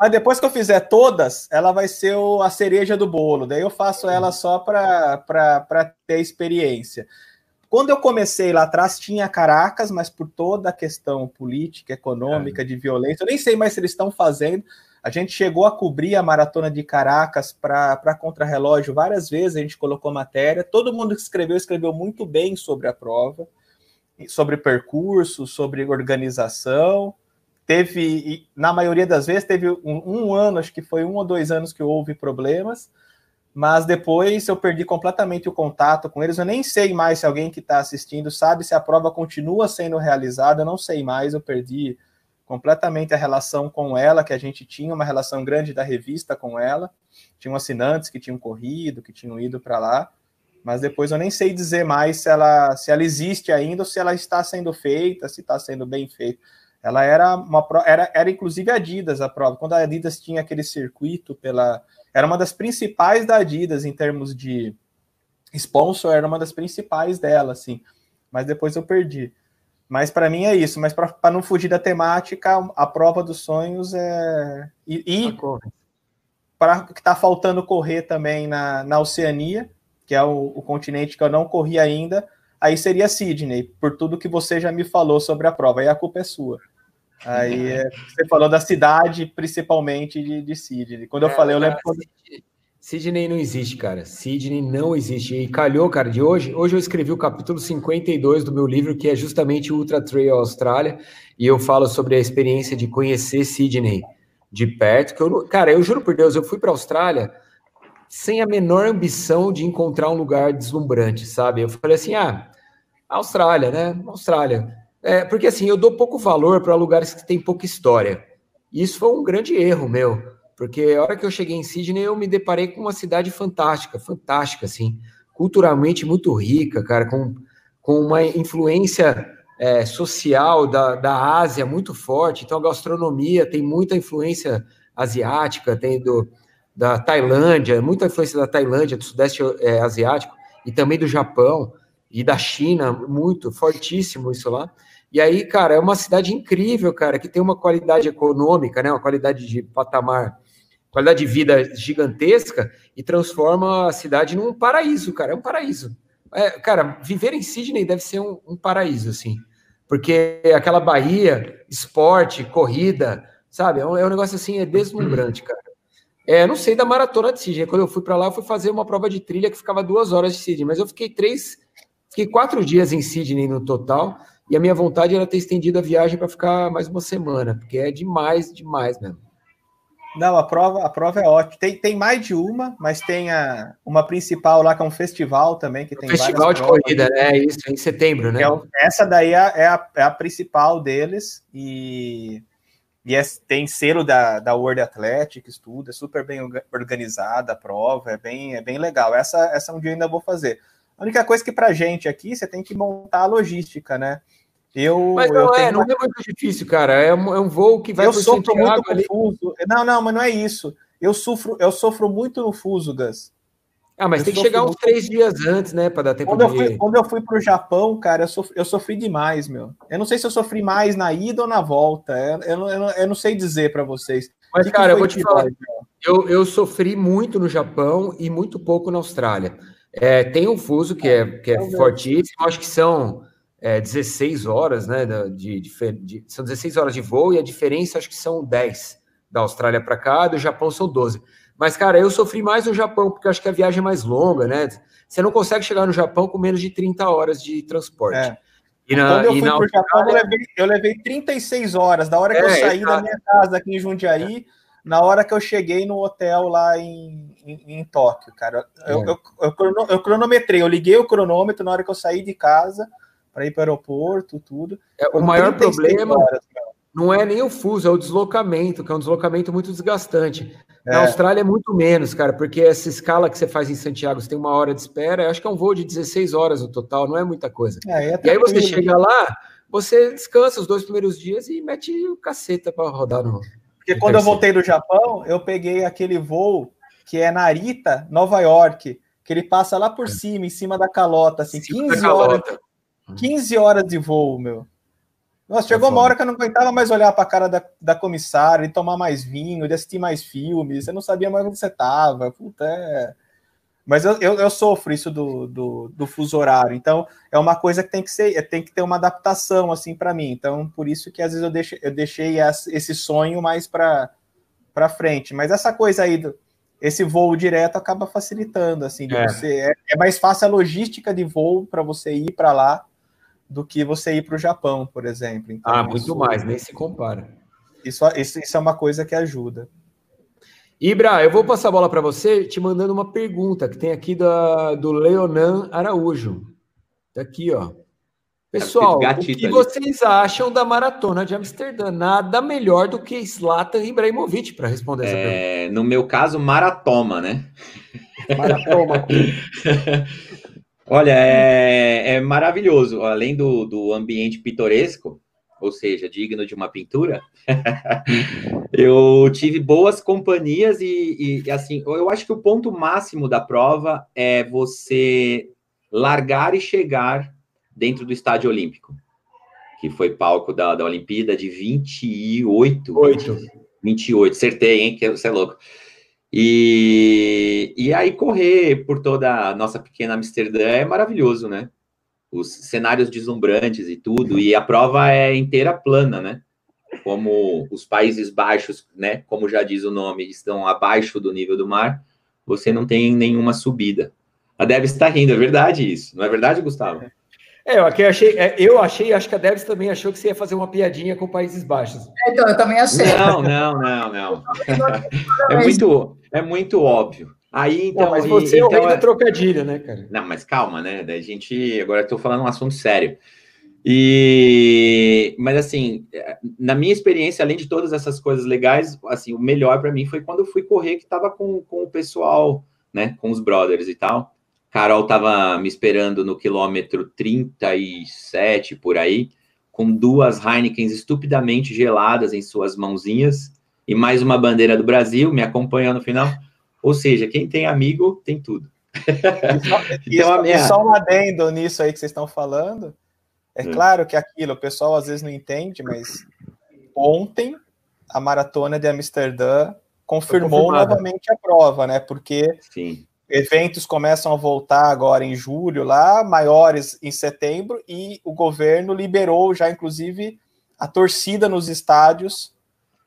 Mas depois que eu fizer todas, ela vai ser o, a cereja do bolo. Daí eu faço ela só para ter experiência. Quando eu comecei lá atrás, tinha Caracas, mas por toda a questão política, econômica, é. de violência, eu nem sei mais se eles estão fazendo. A gente chegou a cobrir a maratona de Caracas para contrarrelógio várias vezes, a gente colocou matéria. Todo mundo que escreveu, escreveu muito bem sobre a prova, sobre percurso, sobre organização. Teve, na maioria das vezes, teve um, um ano, acho que foi um ou dois anos que houve problemas, mas depois eu perdi completamente o contato com eles. Eu nem sei mais se alguém que está assistindo sabe se a prova continua sendo realizada, eu não sei mais, eu perdi completamente a relação com ela, que a gente tinha uma relação grande da revista com ela. Tinham assinantes que tinham corrido, que tinham ido para lá, mas depois eu nem sei dizer mais se ela, se ela existe ainda ou se ela está sendo feita, se está sendo bem feita. Ela era uma era, era inclusive Adidas a prova. Quando a Adidas tinha aquele circuito pela era uma das principais da Adidas em termos de sponsor, era uma das principais dela, assim. Mas depois eu perdi. Mas para mim é isso. Mas para não fugir da temática, a prova dos sonhos é. E, e para que está faltando correr também na, na Oceania, que é o, o, continente que eu não corri ainda, aí seria Sydney, por tudo que você já me falou sobre a prova. Aí a culpa é sua. Aí é, você falou da cidade, principalmente de, de Sydney. Quando eu é, falei, eu lembro quando. Sidney não existe, cara. Sidney não existe. E calhou, cara, de hoje. Hoje eu escrevi o capítulo 52 do meu livro, que é justamente Ultra Trail Austrália, e eu falo sobre a experiência de conhecer Sidney de perto. Que eu, cara, eu juro por Deus, eu fui para a Austrália sem a menor ambição de encontrar um lugar deslumbrante, sabe? Eu falei assim, ah, Austrália, né? Austrália. É, porque assim, eu dou pouco valor para lugares que têm pouca história. E isso foi um grande erro meu porque a hora que eu cheguei em Sydney, eu me deparei com uma cidade fantástica, fantástica, assim, culturalmente muito rica, cara, com, com uma influência é, social da, da Ásia muito forte. Então, a gastronomia tem muita influência asiática, tem do, da Tailândia, muita influência da Tailândia, do Sudeste é, Asiático, e também do Japão e da China, muito fortíssimo isso lá. E aí, cara, é uma cidade incrível, cara, que tem uma qualidade econômica, né, uma qualidade de patamar qualidade de vida gigantesca e transforma a cidade num paraíso, cara. É um paraíso. É, cara, viver em Sydney deve ser um, um, paraíso, assim. Porque aquela Bahia, esporte, corrida, sabe? É um, é um negócio assim, é deslumbrante, cara. É, não sei da maratona de Sydney. Quando eu fui para lá, eu fui fazer uma prova de trilha que ficava duas horas de Sydney, mas eu fiquei três, fiquei quatro dias em Sydney no total. E a minha vontade era ter estendido a viagem para ficar mais uma semana, porque é demais, demais mesmo. Não, a prova, a prova é ótima. Tem, tem mais de uma, mas tem a, uma principal lá, que é um festival também, que tem Festival de provas. corrida, né? Isso, em setembro, né? É, essa daí é, é, a, é a principal deles, e, e é, tem selo da, da World Athletics, tudo, é super bem organizada a prova, é bem, é bem legal. Essa, essa é um dia eu ainda vou fazer. A única coisa que pra gente aqui, você tem que montar a logística, né? Eu, mas não eu é, não é muito difícil, cara. É um, é um voo que vai eu sofro muito confuso. Não, não, mas não é isso. Eu sofro, eu sofro muito no fuso, Gus. Ah, mas eu tem que chegar uns três dias antes, né, para dar tempo quando de... Eu fui, quando eu fui para o Japão, cara, eu sofri, eu sofri, demais, meu. Eu não sei se eu sofri mais na ida ou na volta. Eu, eu, eu, eu não sei dizer para vocês. Mas, que cara, que eu vou te falar. Eu, eu sofri muito no Japão e muito pouco na Austrália. É, tem um fuso que é, que é fortíssimo, acho que são é, 16 horas, né? De, de, de, são 16 horas de voo e a diferença acho que são 10 da Austrália para cá, do Japão são 12. Mas, cara, eu sofri mais no Japão, porque acho que a viagem é mais longa, né? Você não consegue chegar no Japão com menos de 30 horas de transporte. É. E na, Quando eu fui para o Japão, eu levei, eu levei 36 horas, da hora que é, eu saí da minha casa aqui em Jundiaí, na hora que eu cheguei no hotel lá em, em, em Tóquio, cara. Eu, é. eu, eu, eu, cronometrei, eu liguei o cronômetro na hora que eu saí de casa, para ir para o aeroporto, tudo. É, o maior problema horas, não é nem o fuso, é o deslocamento, que é um deslocamento muito desgastante. É. Na Austrália é muito menos, cara, porque essa escala que você faz em Santiago, você tem uma hora de espera, eu acho que é um voo de 16 horas no total, não é muita coisa. É, é e aí você chega lá, você descansa os dois primeiros dias e mete o caceta para rodar no. Porque quando eu voltei do Japão, eu peguei aquele voo que é Narita, Nova York, que ele passa lá por é. cima, em cima da calota, assim, 15 horas. 15 horas de voo, meu. Nossa, chegou é uma hora que eu não aguentava mais olhar para a cara da, da comissária, de tomar mais vinho, de assistir mais filmes, você não sabia mais onde você estava. Puta, é... Mas eu, eu, eu, sofro isso do, do, do, fuso horário, então é uma coisa que tem que ser, tem que ter uma adaptação assim para mim. Então, por isso que às vezes eu, deixo, eu deixei esse sonho mais para frente. Mas essa coisa aí do, esse voo direto acaba facilitando, assim, é. Você, é, é, mais fácil a logística de voo para você ir para lá do que você ir para o Japão, por exemplo. Então, ah, muito isso, mais, nem se compara. Isso, isso, isso é uma coisa que ajuda. Ibra, eu vou passar a bola para você, te mandando uma pergunta que tem aqui da, do Leonan Araújo. Tá aqui, ó. Pessoal, o que ali. vocês acham da maratona de Amsterdã? Nada melhor do que Zlatan Ibrahimovic para responder essa é, pergunta. No meu caso, maratoma, né? Maratoma. Olha, é, é, maravilhoso. Além do, do ambiente pitoresco, ou seja, digno de uma pintura, eu tive boas companhias e, e, assim, eu acho que o ponto máximo da prova é você largar e chegar dentro do estádio olímpico, que foi palco da, da Olimpíada de 28. 8. 28, acertei, hein? Que você é louco. E, e aí correr por toda a nossa pequena Amsterdã é maravilhoso, né? Os cenários deslumbrantes e tudo, e a prova é inteira plana, né? Como os Países Baixos, né? Como já diz o nome, estão abaixo do nível do mar, você não tem nenhuma subida. A Deb está rindo, é verdade isso, não é verdade, Gustavo? É, eu, aqui achei, é, eu achei, acho que a Debs também achou que você ia fazer uma piadinha com Países Baixos. Então, eu também achei. Não, não, não, não. É muito, é muito óbvio. Aí, então. Pô, mas você e, é o então, rei é... trocadilho, né, cara? Não, mas calma, né? Da gente. Agora estou falando um assunto sério. E, mas assim, na minha experiência, além de todas essas coisas legais, assim, o melhor para mim foi quando eu fui correr que estava com, com o pessoal, né, com os brothers e tal. Carol estava me esperando no quilômetro 37 por aí, com duas Heinekens estupidamente geladas em suas mãozinhas e mais uma bandeira do Brasil me acompanhando no final. Ou seja, quem tem amigo tem tudo. E só, então, minha... só um adendo nisso aí que vocês estão falando. É hum. claro que aquilo o pessoal às vezes não entende, mas ontem a maratona de Amsterdã confirmou novamente a prova, né? Porque Sim eventos começam a voltar agora em julho, lá, maiores em setembro, e o governo liberou já, inclusive, a torcida nos estádios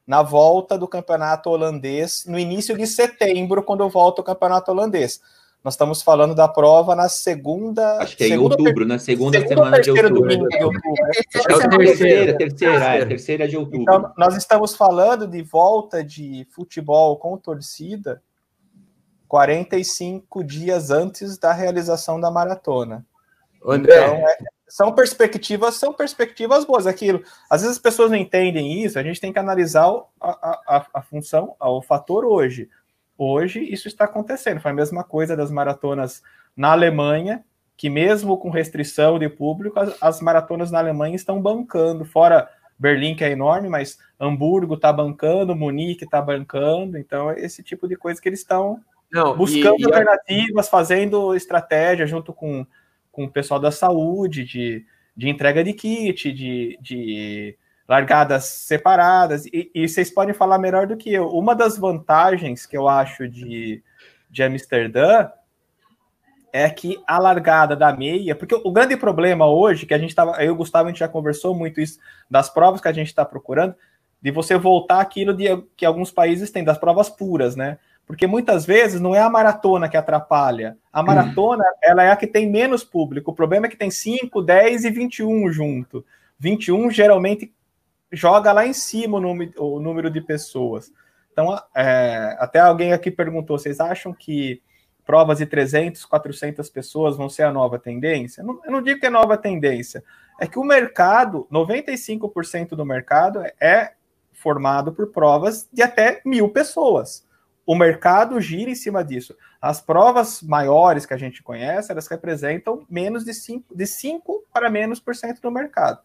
na volta do campeonato holandês, no início de setembro, quando volta o campeonato holandês. Nós estamos falando da prova na segunda. Acho que é em outubro, na segunda, segunda semana de outubro. De outubro. É, é, terceira, terceira, é, terceira de outubro. Então, nós estamos falando de volta de futebol com torcida 45 dias antes da realização da maratona. André. Então, é, são perspectivas, são perspectivas boas. Aquilo, às vezes as pessoas não entendem isso, a gente tem que analisar a, a, a função, o fator hoje. Hoje isso está acontecendo. Foi a mesma coisa das maratonas na Alemanha, que mesmo com restrição de público, as, as maratonas na Alemanha estão bancando, fora Berlim, que é enorme, mas Hamburgo está bancando, Munique está bancando, então é esse tipo de coisa que eles estão buscando e, alternativas, fazendo estratégia junto com, com o pessoal da saúde, de, de entrega de kit, de, de largadas separadas, e, e, vocês podem falar melhor do que eu. Uma das vantagens que eu acho de, de Amsterdã é que a largada da meia, porque o grande problema hoje, que a gente estava, eu e o Gustavo, a gente já conversou muito isso, das provas que a gente está procurando, de você voltar aquilo de, que alguns países têm, das provas puras, né? Porque muitas vezes não é a maratona que atrapalha. A maratona, ela é a que tem menos público. O problema é que tem 5, 10 e 21 junto. 21 geralmente joga lá em cima o número, o número de pessoas. Então, é, até alguém aqui perguntou: vocês acham que provas de 300, 400 pessoas vão ser a nova tendência? Não, eu não digo que é nova tendência, é que o mercado, 95% do mercado é formado por provas de até mil pessoas. O mercado gira em cima disso. As provas maiores que a gente conhece, elas representam menos de 5, de 5 para menos por cento do mercado.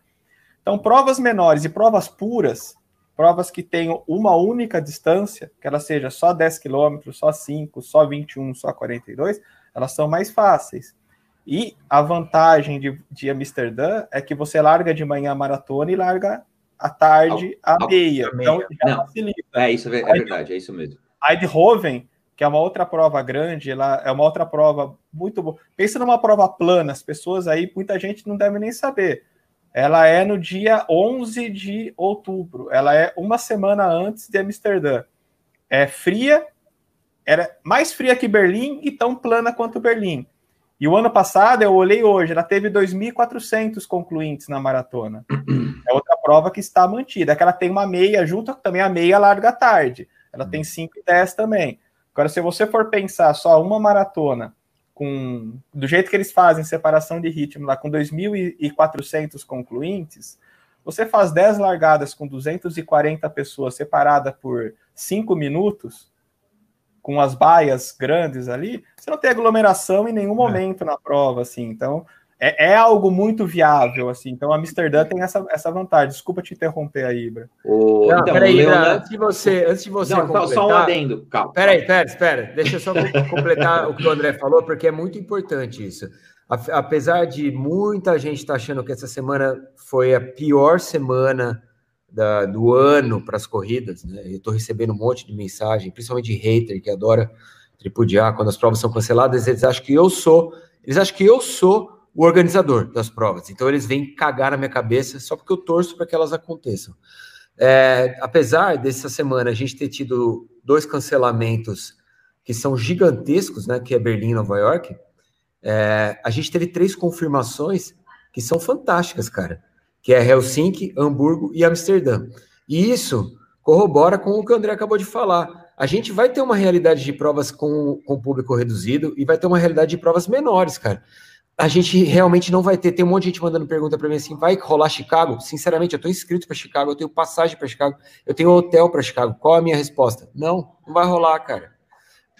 Então, provas menores e provas puras, provas que tenham uma única distância, que ela seja só 10 quilômetros, só 5, só 21, só 42, elas são mais fáceis. E a vantagem de, de Amsterdã é que você larga de manhã a maratona e larga à tarde a meia. Então, já Não, facilita. É isso, é, é verdade, é isso mesmo. A Eindhoven, que é uma outra prova grande, ela é uma outra prova muito boa. Pensa numa prova plana, as pessoas aí, muita gente não deve nem saber. Ela é no dia 11 de outubro. Ela é uma semana antes de Amsterdã. É fria, era mais fria que Berlim e tão plana quanto Berlim. E o ano passado, eu olhei hoje, ela teve 2.400 concluintes na maratona. É outra prova que está mantida. É que ela tem uma meia junto, também a meia larga tarde. Ela tem 5 e 10 também. Agora, se você for pensar só uma maratona com do jeito que eles fazem separação de ritmo lá com 2.400 concluintes, você faz 10 largadas com 240 pessoas separada por 5 minutos, com as baias grandes ali, você não tem aglomeração em nenhum é. momento é. na prova, assim. Então, é, é, algo muito viável, assim. Então, Amsterdã tem essa, essa vantagem. Desculpa te interromper aí, Ibra. O... Não, então, peraí, Ibra, antes de você, antes de você não, completar... Só um adendo, calma. Peraí, pera, espera. Deixa eu só completar o que o André falou, porque é muito importante isso. Apesar de muita gente estar tá achando que essa semana foi a pior semana da, do ano para as corridas, né? Eu estou recebendo um monte de mensagem, principalmente de hater que adora tripudiar quando as provas são canceladas, eles acham que eu sou, eles acham que eu sou o organizador das provas. Então eles vêm cagar na minha cabeça só porque eu torço para que elas aconteçam. É, apesar dessa semana a gente ter tido dois cancelamentos que são gigantescos, né? Que é Berlim e Nova York. É, a gente teve três confirmações que são fantásticas, cara. Que é Helsinki, Hamburgo e Amsterdã. E isso corrobora com o que o André acabou de falar. A gente vai ter uma realidade de provas com, com público reduzido e vai ter uma realidade de provas menores, cara a gente realmente não vai ter. Tem um monte de gente mandando pergunta para mim assim: vai rolar Chicago? Sinceramente, eu estou inscrito para Chicago, eu tenho passagem para Chicago, eu tenho hotel para Chicago. Qual a minha resposta? Não, não vai rolar, cara.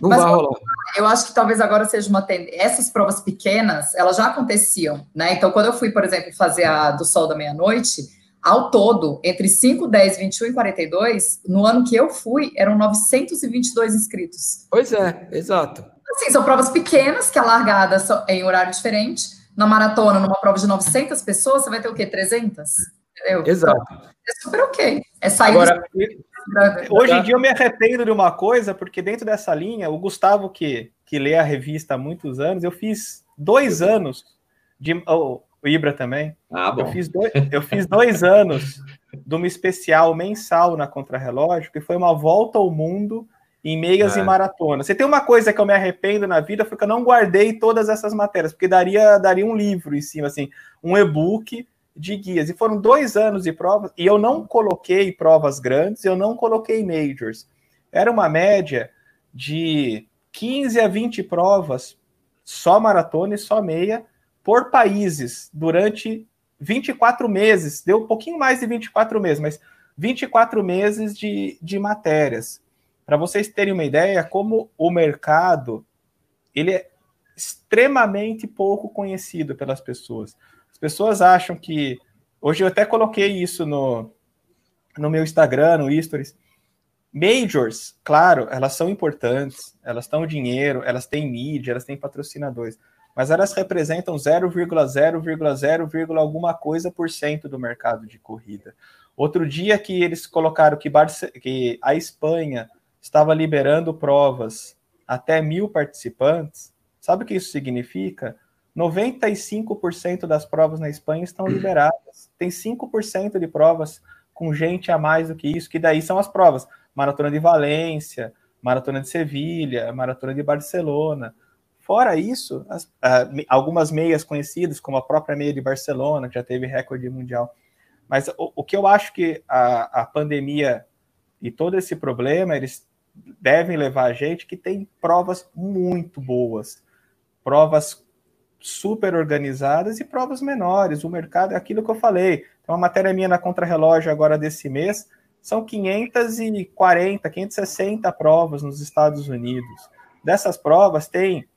Não Mas, vai rolar. Eu acho que talvez agora seja uma tendência. Essas provas pequenas, elas já aconteciam, né? Então, quando eu fui, por exemplo, fazer a do Sol da Meia-Noite, ao todo, entre 5, 10, 21 e 42, no ano que eu fui, eram 922 inscritos. Pois é, exato. Assim, são provas pequenas, que a largada é em horário diferente. Na maratona, numa prova de 900 pessoas, você vai ter o quê? 300? Entendeu? Exato. Então, é super ok. É sair. Agora, hoje em dia eu me arrependo de uma coisa, porque dentro dessa linha, o Gustavo, que, que lê a revista há muitos anos, eu fiz dois anos de. Oh, o Ibra também. Ah, bom. Eu fiz dois, eu fiz dois anos de uma especial mensal na Contrarrelógio, que foi uma volta ao mundo em meias é. e maratonas. Se tem uma coisa que eu me arrependo na vida foi que eu não guardei todas essas matérias, porque daria, daria um livro em cima, assim, um e-book de guias. E foram dois anos de provas, e eu não coloquei provas grandes, eu não coloquei majors. Era uma média de 15 a 20 provas, só maratona e só meia, por países, durante 24 meses. Deu um pouquinho mais de 24 meses, mas 24 meses de, de matérias. Para vocês terem uma ideia, como o mercado ele é extremamente pouco conhecido pelas pessoas. As pessoas acham que hoje eu até coloquei isso no, no meu Instagram, no Stories. Majors, claro, elas são importantes, elas dão dinheiro, elas têm mídia, elas têm patrocinadores, mas elas representam 0,0,0, alguma coisa por cento do mercado de corrida. Outro dia que eles colocaram que, Barce que a Espanha estava liberando provas até mil participantes, sabe o que isso significa? 95% das provas na Espanha estão liberadas. Tem 5% de provas com gente a mais do que isso, que daí são as provas. Maratona de Valência, Maratona de Sevilha, Maratona de Barcelona. Fora isso, as, algumas meias conhecidas, como a própria meia de Barcelona, que já teve recorde mundial. Mas o, o que eu acho que a, a pandemia e todo esse problema, eles devem levar a gente que tem provas muito boas, provas super organizadas e provas menores. O mercado é aquilo que eu falei. Tem uma matéria minha na Contrarrelógio agora desse mês, são 540, 560 provas nos Estados Unidos. Dessas provas, tem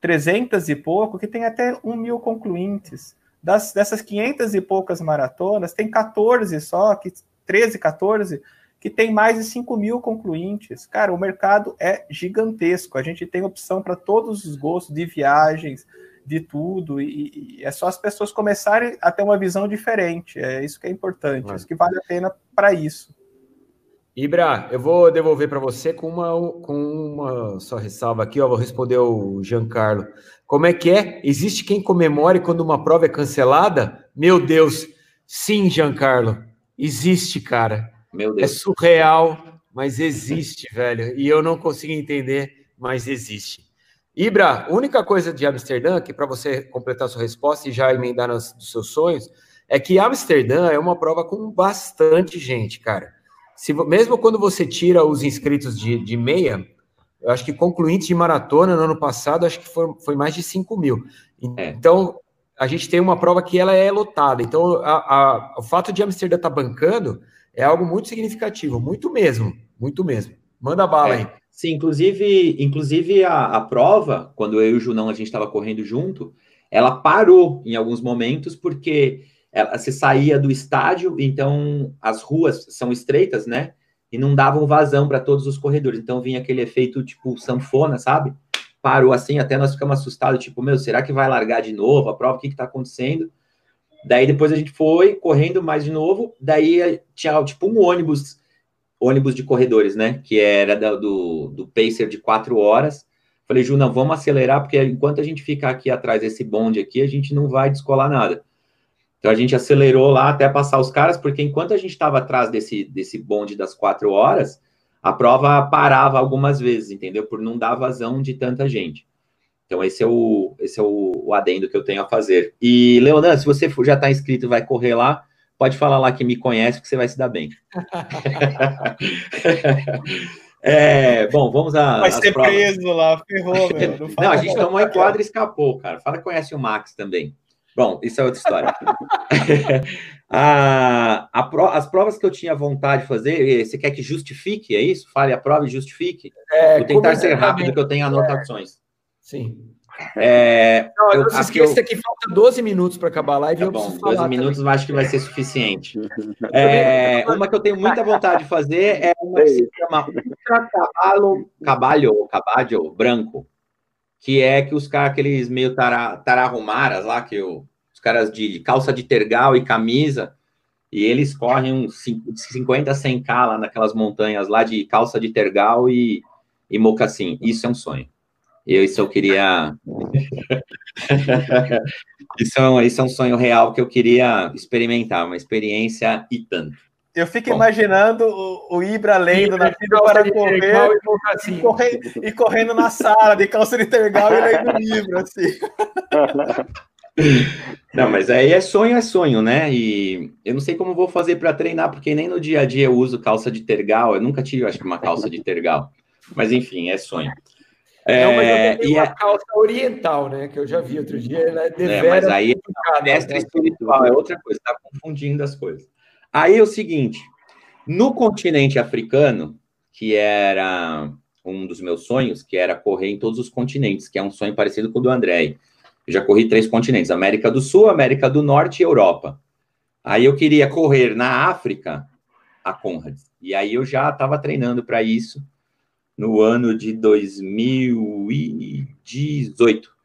300 e pouco que tem até 1 mil concluintes. Das, dessas 500 e poucas maratonas, tem 14 só, que 13, 14 que tem mais de 5 mil concluintes. Cara, o mercado é gigantesco. A gente tem opção para todos os gostos de viagens, de tudo, e, e, é só as pessoas começarem a ter uma visão diferente. É isso que é importante, é. isso que vale a pena para isso. Ibra, eu vou devolver para você com uma, com uma só ressalva aqui, ó, vou responder o Giancarlo. Como é que é? Existe quem comemore quando uma prova é cancelada? Meu Deus, sim, Giancarlo, existe, cara. Meu Deus. É surreal, mas existe, velho. E eu não consigo entender, mas existe. Ibra, única coisa de Amsterdã, que para você completar sua resposta e já emendar nos seus sonhos, é que Amsterdã é uma prova com bastante gente, cara. Se, mesmo quando você tira os inscritos de, de meia, eu acho que concluintes de maratona no ano passado, acho que foi, foi mais de 5 mil. É. Então, a gente tem uma prova que ela é lotada. Então, a, a, o fato de Amsterdã estar tá bancando é algo muito significativo, muito mesmo, muito mesmo. Manda bala é. aí. Sim, inclusive, inclusive a, a prova, quando eu e o Junão a gente estava correndo junto, ela parou em alguns momentos porque ela, se saía do estádio, então as ruas são estreitas, né? E não davam vazão para todos os corredores. Então vinha aquele efeito tipo sanfona, sabe? Parou assim, até nós ficamos assustados, tipo, meu, será que vai largar de novo a prova? O que está acontecendo? Daí depois a gente foi correndo mais de novo. Daí tinha tipo um ônibus, ônibus de corredores, né? Que era do, do Pacer de quatro horas. Falei, Ju, não, vamos acelerar, porque enquanto a gente ficar aqui atrás desse bonde aqui, a gente não vai descolar nada. Então a gente acelerou lá até passar os caras, porque enquanto a gente estava atrás desse, desse bonde das quatro horas, a prova parava algumas vezes, entendeu? Por não dar vazão de tanta gente. Então, esse é o, esse é o, o adendo que eu tenho a fazer. E, Leonardo, se você já está inscrito e vai correr lá, pode falar lá que me conhece, que você vai se dar bem. é, bom, vamos a. Vai ser provas. preso lá, ferrou, meu. Não, não a gente tomou em quadra e escapou, cara. Fala que conhece o Max também. Bom, isso é outra história. a, a pro, as provas que eu tinha vontade de fazer, você quer que justifique, é isso? Fale a prova e justifique? É, Vou tentar ser rápido, que eu tenho anotações. Sim. É, não, eu, não se esqueça eu... que falta 12 minutos para acabar a live. Tá bom, 12 minutos eu acho que vai ser suficiente. É, uma que eu tenho muita vontade de fazer é uma que se chama Ultra Caballo, Cabalho, Caballo Branco, que é que os caras, aqueles meio tararumaras lá, que o, os caras de calça de tergal e camisa, e eles correm uns 50, 100k lá naquelas montanhas lá de calça de tergal e, e mocassim. Isso é um sonho. Eu, isso eu queria. isso, é um, isso é um sonho real que eu queria experimentar, uma experiência e tanto. Eu fico Bom. imaginando o, o Ibra lendo na fila para correr e, assim. e, correndo, e correndo na sala de calça de tergal e lendo o livro, assim. Não, mas aí é sonho, é sonho, né? E eu não sei como vou fazer para treinar, porque nem no dia a dia eu uso calça de tergal. Eu nunca tive, acho que, uma calça de tergal. Mas enfim, é sonho. É, não, mas eu tenho uma é... calça oriental, né? Que eu já vi outro dia. Ela é, é mas aí é mestre né? espiritual, é outra coisa, está confundindo as coisas. Aí é o seguinte: no continente africano, que era um dos meus sonhos, que era correr em todos os continentes, que é um sonho parecido com o do André. Eu já corri três continentes: América do Sul, América do Norte e Europa. Aí eu queria correr na África, a Conrad. E aí eu já estava treinando para isso no ano de 2018.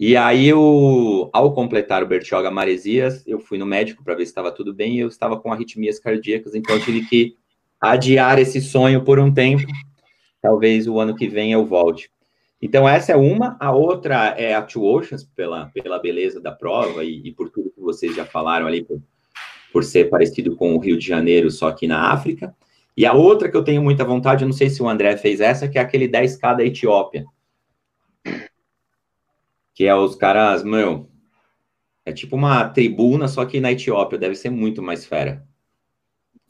E aí, eu, ao completar o Bertioga Maresias, eu fui no médico para ver se estava tudo bem e eu estava com arritmias cardíacas, então eu tive que adiar esse sonho por um tempo. Talvez o ano que vem eu volte. Então, essa é uma. A outra é a Two Oceans, pela, pela beleza da prova e, e por tudo que vocês já falaram ali, por, por ser parecido com o Rio de Janeiro, só que na África. E a outra que eu tenho muita vontade, eu não sei se o André fez essa, que é aquele 10K da Etiópia. Que é os caras, meu, é tipo uma tribuna, só que na Etiópia, deve ser muito mais fera.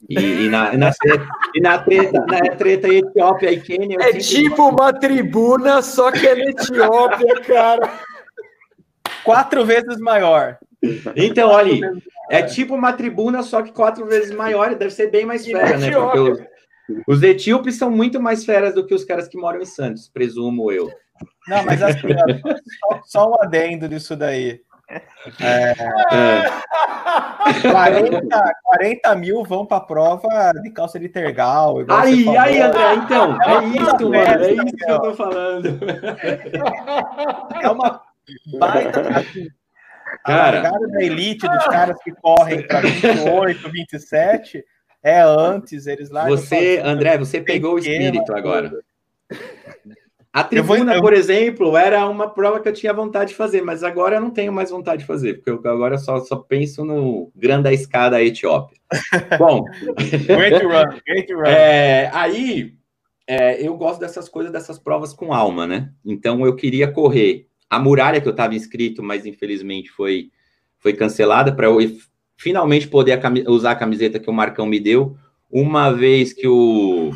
E, e, na, na, e na treta, na treta Etiópia e Quênia. É tipo uma tribuna, só que é na Etiópia, cara. Quatro vezes maior. Então, olha, é tipo uma tribuna, só que quatro vezes maior, deve ser bem mais fera, né? Porque os, os etíopes são muito mais feras do que os caras que moram em Santos, presumo eu. Não, mas assim, só, só um adendo disso daí. É, é. 40, 40 mil vão para a prova de calça de tergal. Aí, aí, André, então, é, é isso, mano, é isso que eu tô falando. É uma baita. Assim, Cara, a largada da elite dos caras que correm para 28, 27 é antes, eles lá. Você, André, você pegou o espírito agora. A tribuna, vou... por exemplo, era uma prova que eu tinha vontade de fazer, mas agora eu não tenho mais vontade de fazer, porque eu agora só, só penso no grande escada Etiópia. Bom, great run, great run. É, aí é, eu gosto dessas coisas, dessas provas com alma, né? Então eu queria correr a muralha que eu estava inscrito, mas infelizmente foi, foi cancelada para eu finalmente poder a usar a camiseta que o Marcão me deu, uma vez que o,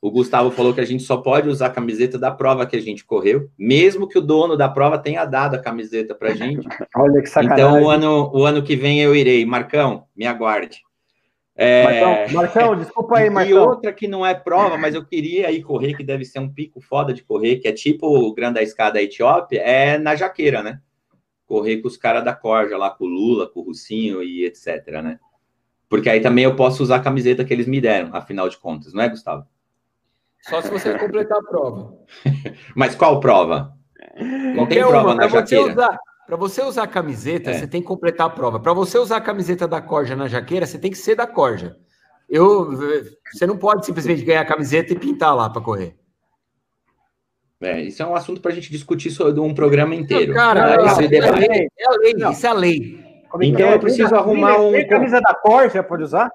o Gustavo falou que a gente só pode usar a camiseta da prova que a gente correu, mesmo que o dono da prova tenha dado a camiseta para a gente. Olha que sacanagem. Então, o ano, o ano que vem eu irei. Marcão, me aguarde. É... Marcão, Marcão, desculpa aí, Marcão. E outra que não é prova, mas eu queria ir correr, que deve ser um pico foda de correr, que é tipo o Grande Escada Etiópia, é na jaqueira, né? Correr com os caras da corja lá, com o Lula, com o Russinho e etc, né? Porque aí também eu posso usar a camiseta que eles me deram, afinal de contas, não é, Gustavo? Só se você completar a prova. mas qual prova? Não tem prova uma, na jaqueira. Para você usar a camiseta, é. você tem que completar a prova. Para você usar a camiseta da Corja na jaqueira, você tem que ser da Corja. Eu, você não pode simplesmente ganhar a camiseta e pintar lá para correr. É, isso é um assunto para a gente discutir sobre um programa inteiro. Não, cara, não, é, é, é, lei, é a lei, não. isso é a lei. Então eu preciso arrumar um. Tem camisa da Corja, pode usar?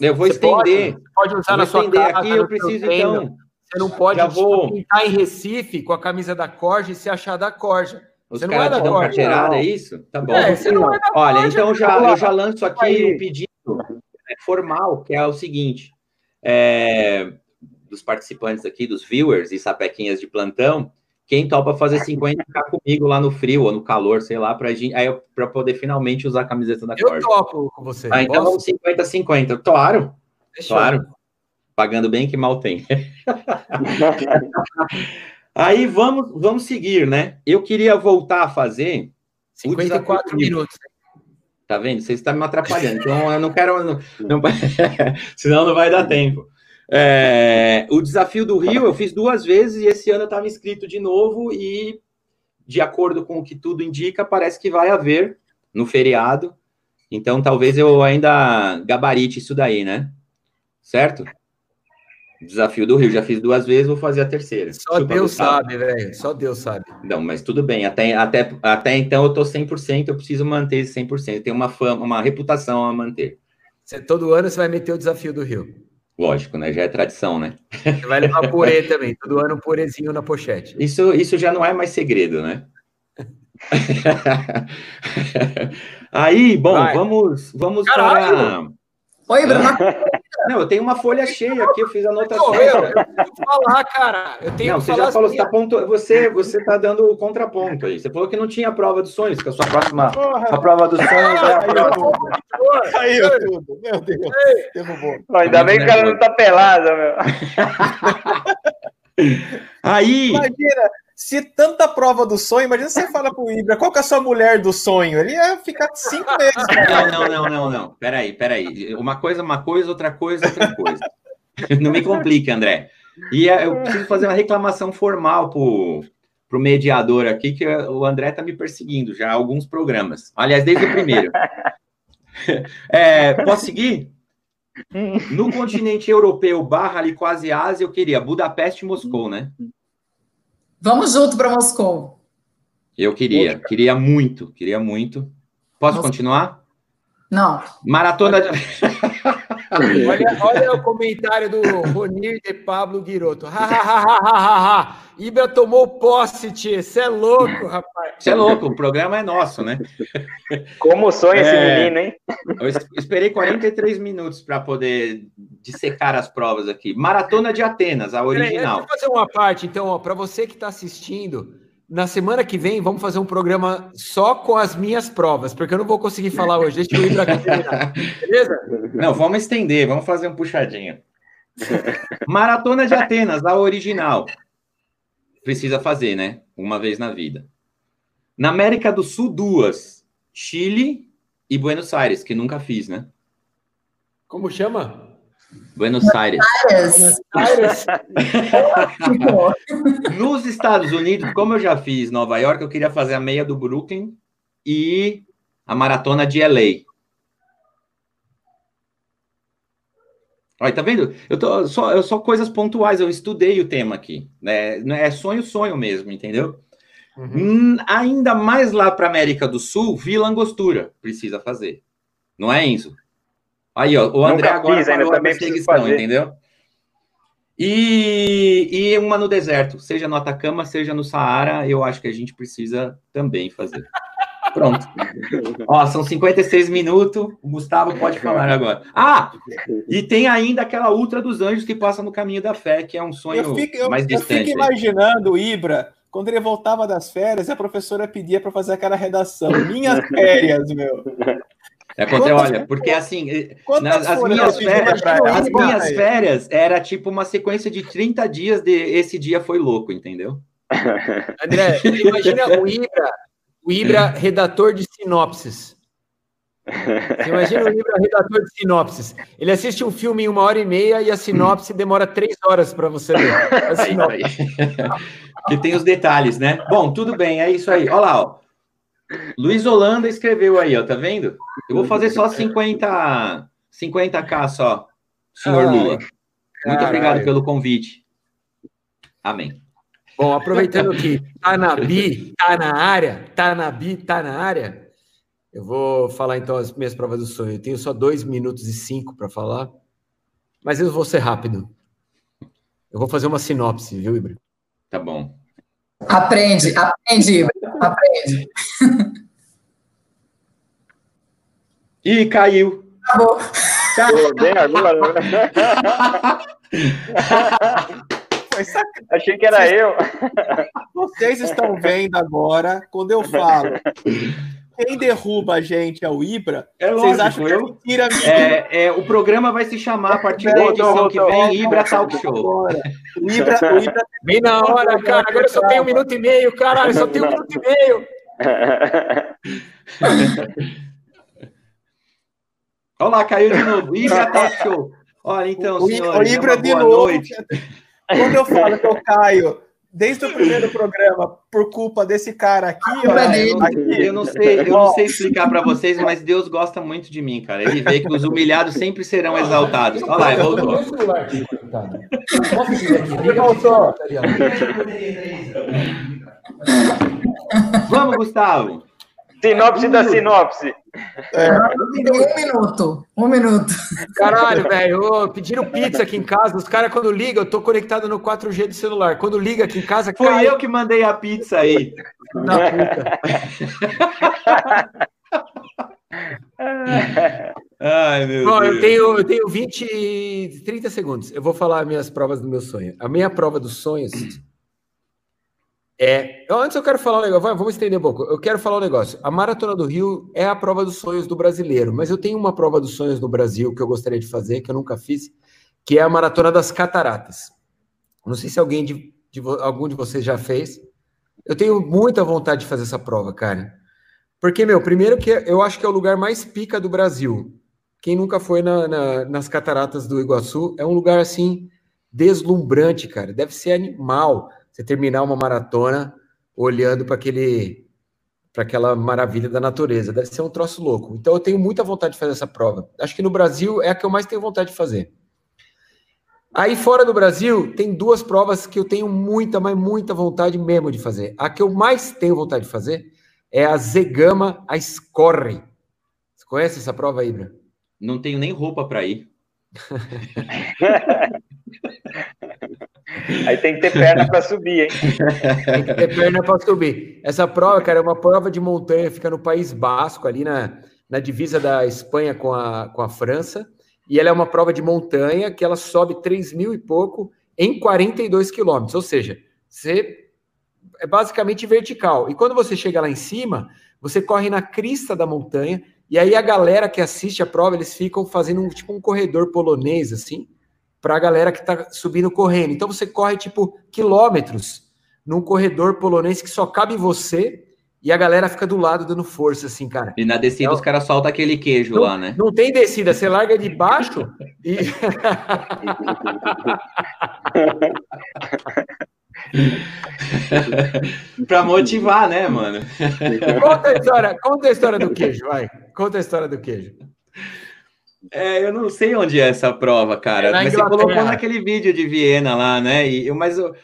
Eu vou você estender. Pode, pode usar eu na sua casa, aqui, eu preciso então. Você não pode vou... pintar em Recife com a camisa da Corja e se achar da Corja. Os você caras te dão carteirada, é isso? Tá bom. É, você não é Olha, então eu já, eu já lanço aqui Aí. um pedido né, formal, que é o seguinte: é, dos participantes aqui, dos viewers e sapequinhas de plantão, quem topa fazer 50 ficar comigo lá no frio ou no calor, sei lá, para para poder finalmente usar a camiseta da Eu topo com você. Ah, então vamos 50-50. Claro. Fechou. Claro. Pagando bem que mal tem. Aí vamos, vamos seguir, né? Eu queria voltar a fazer. 54 minutos. Tá vendo? Você está me atrapalhando. Então eu não quero. Não, não, senão não vai dar tempo. É, o desafio do Rio eu fiz duas vezes e esse ano eu estava inscrito de novo e, de acordo com o que tudo indica, parece que vai haver no feriado. Então talvez eu ainda gabarite isso daí, né? Certo? Desafio do Rio, já fiz duas vezes, vou fazer a terceira. Só Chupa Deus sabe, velho. Só Deus sabe. Não, mas tudo bem. Até, até, até então eu tô 100%, eu preciso manter esse 100%. Tem uma fama, uma reputação a manter. Você, todo ano você vai meter o desafio do Rio. Lógico, né? Já é tradição, né? Você vai levar purê também, todo ano um purezinho na pochete. Isso, isso já não é mais segredo, né? Aí, bom, vai. vamos, vamos para. Oi, Bruno. Não, eu tenho uma folha cheia aqui, eu fiz anotação. Eu, eu, eu tenho que falar, cara. Eu tenho não, que você falar já falou, você, tá ponto, você, você tá dando o contraponto aí. Você falou que não tinha prova dos sonhos, que a sua próxima a prova dos sonhos é a prova. Caiu tudo, meu Deus. Derrubou. Ainda bem que o cara não tá pelado, meu. Aí. Imagina, se tanta prova do sonho, imagina você fala pro Ibra, qual que é a sua mulher do sonho? Ele ia ficar cinco meses. Não, não, não, não, não. Peraí, peraí. Uma coisa, uma coisa, outra coisa, outra coisa. Não me complique, André. E é, eu preciso fazer uma reclamação formal pro, pro mediador aqui, que o André tá me perseguindo já há alguns programas. Aliás, desde o primeiro. É, posso seguir? No continente europeu barra ali quase Ásia, eu queria Budapeste e Moscou, né? Vamos junto para Moscou. Eu queria, queria muito, queria muito. Posso Moscou. continuar? Não. Maratona de... olha, olha o comentário do Ronir de Pablo Guiroto. Ibra tomou posse, tia. Você é louco, rapaz. Você é louco, o programa é nosso, né? Como sonha é... esse menino, hein? Eu esperei 43 minutos para poder dissecar as provas aqui. Maratona de Atenas, a original. Vou fazer uma parte, então, para você que está assistindo. Na semana que vem, vamos fazer um programa só com as minhas provas, porque eu não vou conseguir falar hoje. Deixa eu ir para terminar. Beleza? Não, vamos estender, vamos fazer um puxadinho. Maratona de Atenas, a original. Precisa fazer, né? Uma vez na vida. Na América do Sul, duas. Chile e Buenos Aires, que nunca fiz, né? Como chama? Buenos Aires. Buenos Aires. Nos Estados Unidos, como eu já fiz Nova York, eu queria fazer a meia do Brooklyn e a maratona de LA. Olha, tá vendo? Eu tô só, eu só coisas pontuais, eu estudei o tema aqui. Né? É sonho, sonho mesmo, entendeu? Uhum. Hum, ainda mais lá para América do Sul, Vila Angostura precisa fazer. Não é, Enzo? Aí, ó, o André Nunca agora fiz, parou a perseguição, entendeu? E, e uma no deserto, seja no Atacama, seja no Saara, eu acho que a gente precisa também fazer. Pronto. Ó, são 56 minutos. O Gustavo pode falar agora. Ah! E tem ainda aquela Ultra dos Anjos que passa no caminho da fé, que é um sonho eu fico, eu, mais distante. Eu fico imaginando o Ibra, quando ele voltava das férias, a professora pedia para fazer aquela redação. Minhas férias, meu. É, quantas, olha, porque assim, eh, nas, as, minhas férias, as minhas férias era tipo uma sequência de 30 dias de esse dia foi louco, entendeu? André, imagina o Ibra, o Ibra redator de sinopses. Você imagina o Ibra redator de sinopses. Ele assiste um filme em uma hora e meia e a sinopse demora três horas para você ler. que tem os detalhes, né? Bom, tudo bem, é isso aí. Olha lá, ó. Luiz Holanda escreveu aí, ó, tá vendo? Eu vou fazer só 50, 50k só, senhor Lula. Muito obrigado pelo convite. Amém. Bom, aproveitando que tá na Bi, tá na área, tá na Bi, tá na área, eu vou falar então as minhas provas do sonho. Eu tenho só dois minutos e cinco para falar, mas eu vou ser rápido. Eu vou fazer uma sinopse, viu, Ibra? Tá bom. Aprende, aprende, aprende. Ih, caiu. Acabou. Pô, bem agora. Né? Achei que era eu. Vocês estão vendo agora, quando eu falo quem derruba a gente é o Ibra, é lógico, vocês acham que é mentira é, é, O programa vai se chamar a partir da edição que vem Ibra Talk Show. Ibra, o Ibra Bem na hora, cara. Agora só tem um minuto e meio, caralho. Só tem um minuto e meio. Olha lá, caiu de novo. Ibra Talk Show. Olha, então, o, senhores, o Ibra de novo. Noite. Quando eu falo que eu caio desde o primeiro programa, por culpa desse cara aqui, ó, aqui, eu não sei, eu não sei explicar para vocês, mas Deus gosta muito de mim, cara. Ele vê que os humilhados sempre serão exaltados. Olha lá, voltou. Vamos, Gustavo. Sinopse da sinopse. Um minuto. Um minuto. Caralho, velho, pediram pizza aqui em casa. Os caras, quando ligam, eu tô conectado no 4G do celular. Quando liga aqui em casa, Foi cai eu que mandei a pizza aí. na puta. Ai, meu Bom, Deus. eu tenho, eu tenho 20, e 30 segundos. Eu vou falar minhas provas do meu sonho. A minha prova dos sonhos é. Antes eu quero falar um negócio, vamos estender um pouco. Eu quero falar um negócio. A Maratona do Rio é a prova dos sonhos do brasileiro, mas eu tenho uma prova dos sonhos do Brasil que eu gostaria de fazer, que eu nunca fiz, que é a Maratona das Cataratas. Não sei se alguém de, de algum de vocês já fez. Eu tenho muita vontade de fazer essa prova, cara. Porque, meu, primeiro que eu acho que é o lugar mais pica do Brasil. Quem nunca foi na- na- nas cataratas do Iguaçu, é um lugar assim deslumbrante, cara. Deve ser animal você terminar uma maratona olhando para aquele para aquela maravilha da natureza. Deve ser um troço louco. Então eu tenho muita vontade de fazer essa prova. Acho que no Brasil é a que eu mais tenho vontade de fazer. Aí fora do Brasil, tem duas provas que eu tenho muita, mas muita vontade mesmo de fazer. A que eu mais tenho vontade de fazer é a Zegama a Scorre. Você conhece essa prova, Ibra? Não tenho nem roupa para ir. Aí tem que ter perna para subir, hein? Tem que ter perna para subir. Essa prova, cara, é uma prova de montanha, fica no País Basco, ali na, na divisa da Espanha com a, com a França. E ela é uma prova de montanha que ela sobe 3 mil e pouco em 42 quilômetros. Ou seja, você é basicamente vertical. E quando você chega lá em cima, você corre na crista da montanha. E aí a galera que assiste a prova, eles ficam fazendo um, tipo um corredor polonês, assim, para a galera que está subindo correndo. Então você corre tipo quilômetros num corredor polonês que só cabe você e a galera fica do lado dando força, assim, cara. E na descida Não. os caras soltam aquele queijo Não, lá, né? não tem descida, você larga de baixo e. pra motivar, né, mano? conta, a história, conta a história do queijo, vai. Conta a história do queijo. É, eu não sei onde é essa prova, cara. É mas você colocou naquele vídeo de Viena lá, né? E, eu- mas eu,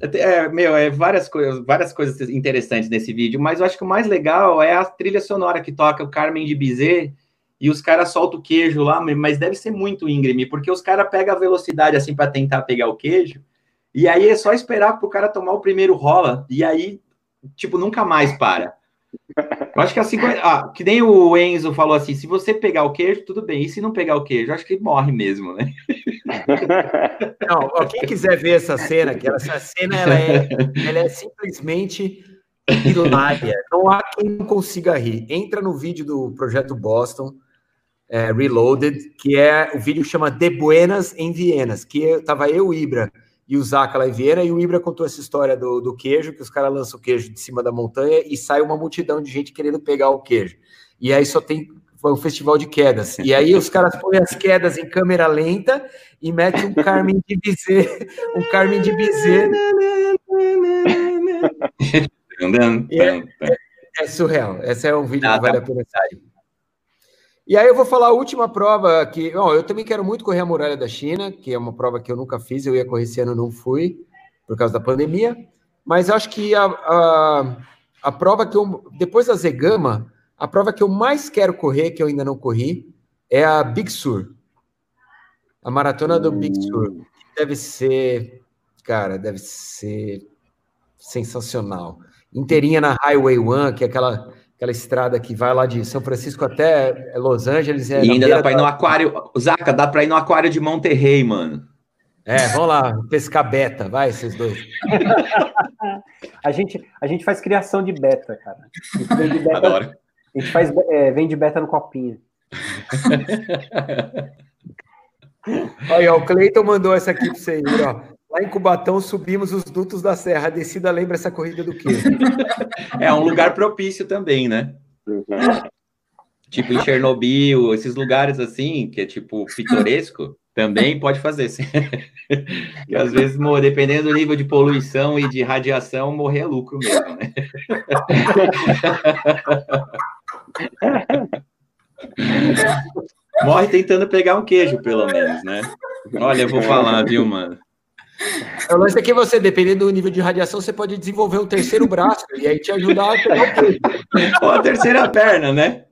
é, meu, é várias coisas, várias coisas interessantes nesse vídeo, mas eu acho que o mais legal é a trilha sonora que toca o Carmen de Bizet e os caras soltam o queijo lá, mas deve ser muito íngreme, porque os caras pegam a velocidade assim para tentar pegar o queijo, e aí é só esperar pro cara tomar o primeiro rola, e aí, tipo, nunca mais para. Eu acho que assim, ah, que nem o Enzo falou assim, se você pegar o queijo, tudo bem, e se não pegar o queijo, acho que morre mesmo, né? Não, quem quiser ver essa cena, que essa cena ela é, ela é simplesmente hilária. Não há quem não consiga rir. Entra no vídeo do Projeto Boston, é, Reloaded, que é o vídeo que chama De Buenas em Vienas, que eu, tava eu, o Ibra e o Zaca lá em Viena, e o Ibra contou essa história do, do queijo, que os caras lançam o queijo de cima da montanha e sai uma multidão de gente querendo pegar o queijo. E aí só tem foi um festival de quedas. E aí os caras põem as quedas em câmera lenta e metem um Carmen de Bizet, um Carmen de Bizet. É surreal. Esse é um vídeo Ah, que vale tá. a pena sair. E aí eu vou falar a última prova que, bom, eu também quero muito correr a muralha da China, que é uma prova que eu nunca fiz, eu ia correr esse ano, não fui por causa da pandemia. Mas acho que a, a, a prova que eu depois da Zegama, a prova que eu mais quero correr, que eu ainda não corri, é a Big Sur. A maratona do Big Sur. Deve ser, cara, deve ser sensacional. Inteirinha na Highway One, que é aquela, aquela estrada que vai lá de São Francisco até Los Angeles. É E ainda dá pra ir no aquário. Zaca, dá pra ir no aquário de Monterrey, mano. É, vamos lá, pescar beta, vai, esses dois. A gente, a gente faz criação de beta, cara. A gente vende beta, Adoro. a gente faz, é, vende beta no copinho. Olha, o Cleiton mandou essa aqui para você aí, ó. Lá em Cubatão subimos os dutos da serra. A descida lembra essa corrida do quê? É um lugar propício também, né? Tipo em Chernobyl, esses lugares assim, que é tipo pitoresco, também pode fazer. sim. E às vezes, dependendo do nível de poluição e de radiação, morrer é lucro mesmo, né? Morre tentando pegar um queijo, pelo menos, né? Olha, eu vou falar, viu, mano? O lance é que você, dependendo do nível de radiação, você pode desenvolver um terceiro braço e aí te ajudar a pegar o peso. Ou a terceira perna, né?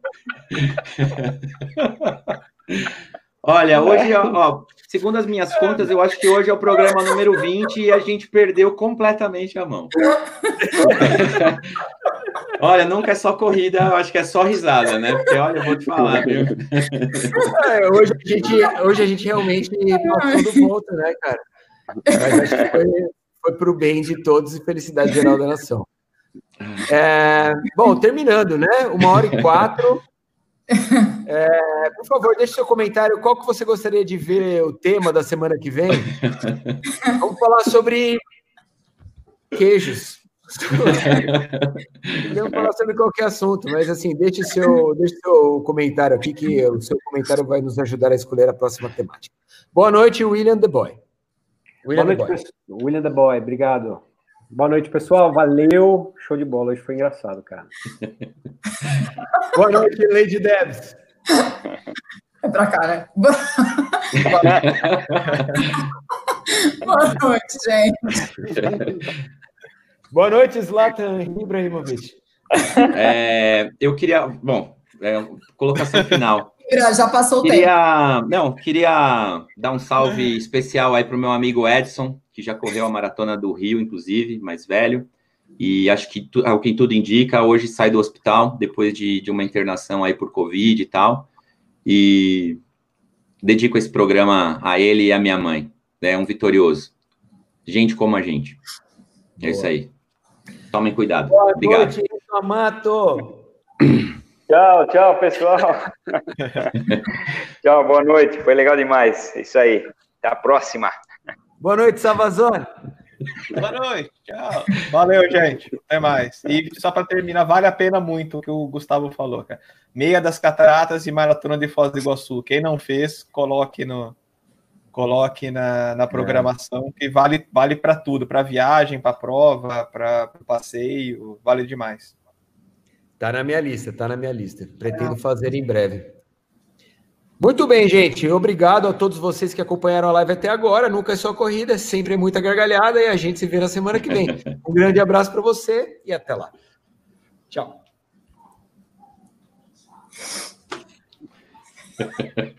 Olha, hoje, ó, ó, segundo as minhas contas, eu acho que hoje é o programa número 20 e a gente perdeu completamente a mão. Olha, nunca é só corrida, eu acho que é só risada, né? Porque, olha, eu vou te falar, viu? É, hoje, a gente, hoje a gente realmente passou do ponto, né, cara? Mas acho que foi, para o bem de todos e felicidade geral da nação. É, bom, terminando, né? Uma hora e quatro. É, por favor, deixe seu comentário. Qual que você gostaria de ver o tema da semana que vem? Vamos falar sobre queijos. Podemos falar sobre qualquer assunto, mas assim, deixe seu, deixe seu comentário aqui, que o seu comentário vai nos ajudar a escolher a próxima temática. Boa noite, William The Boy. William Boa noite, The Boy. William The Boy, obrigado. Boa noite, pessoal. Valeu. Show de bola. Hoje foi engraçado, cara. Boa noite, Lady Debs. É pra cá, né? Boa noite, gente. Boa noite, Zlatan Ibrahimovic. É, eu queria, bom, é, colocação final. Já passou o queria, tempo. Não, queria dar um salve especial aí para o meu amigo Edson, que já correu a maratona do Rio, inclusive, mais velho. E acho que, ao que tudo indica, hoje sai do hospital, depois de, de uma internação aí por Covid e tal. E dedico esse programa a ele e a minha mãe. É um vitorioso. Gente como a gente. É Boa. isso aí. Tomem cuidado. Boa Obrigado. noite, Amato. Tchau, tchau, pessoal. tchau, boa noite. Foi legal demais. É isso aí. Até a próxima. Boa noite, Savazone. Boa noite, tchau. Valeu, gente. Até mais. E só para terminar, vale a pena muito o que o Gustavo falou, cara. Meia das Cataratas e Maratona de Foz do Iguaçu. Quem não fez, coloque no coloque na, na programação, é. que vale vale para tudo, para viagem, para prova, para passeio, vale demais. Tá na minha lista, tá na minha lista. Pretendo fazer em breve. Muito bem, gente. Obrigado a todos vocês que acompanharam a live até agora. Nunca é só corrida, sempre é muita gargalhada e a gente se vê na semana que vem. Um grande abraço para você e até lá. Tchau.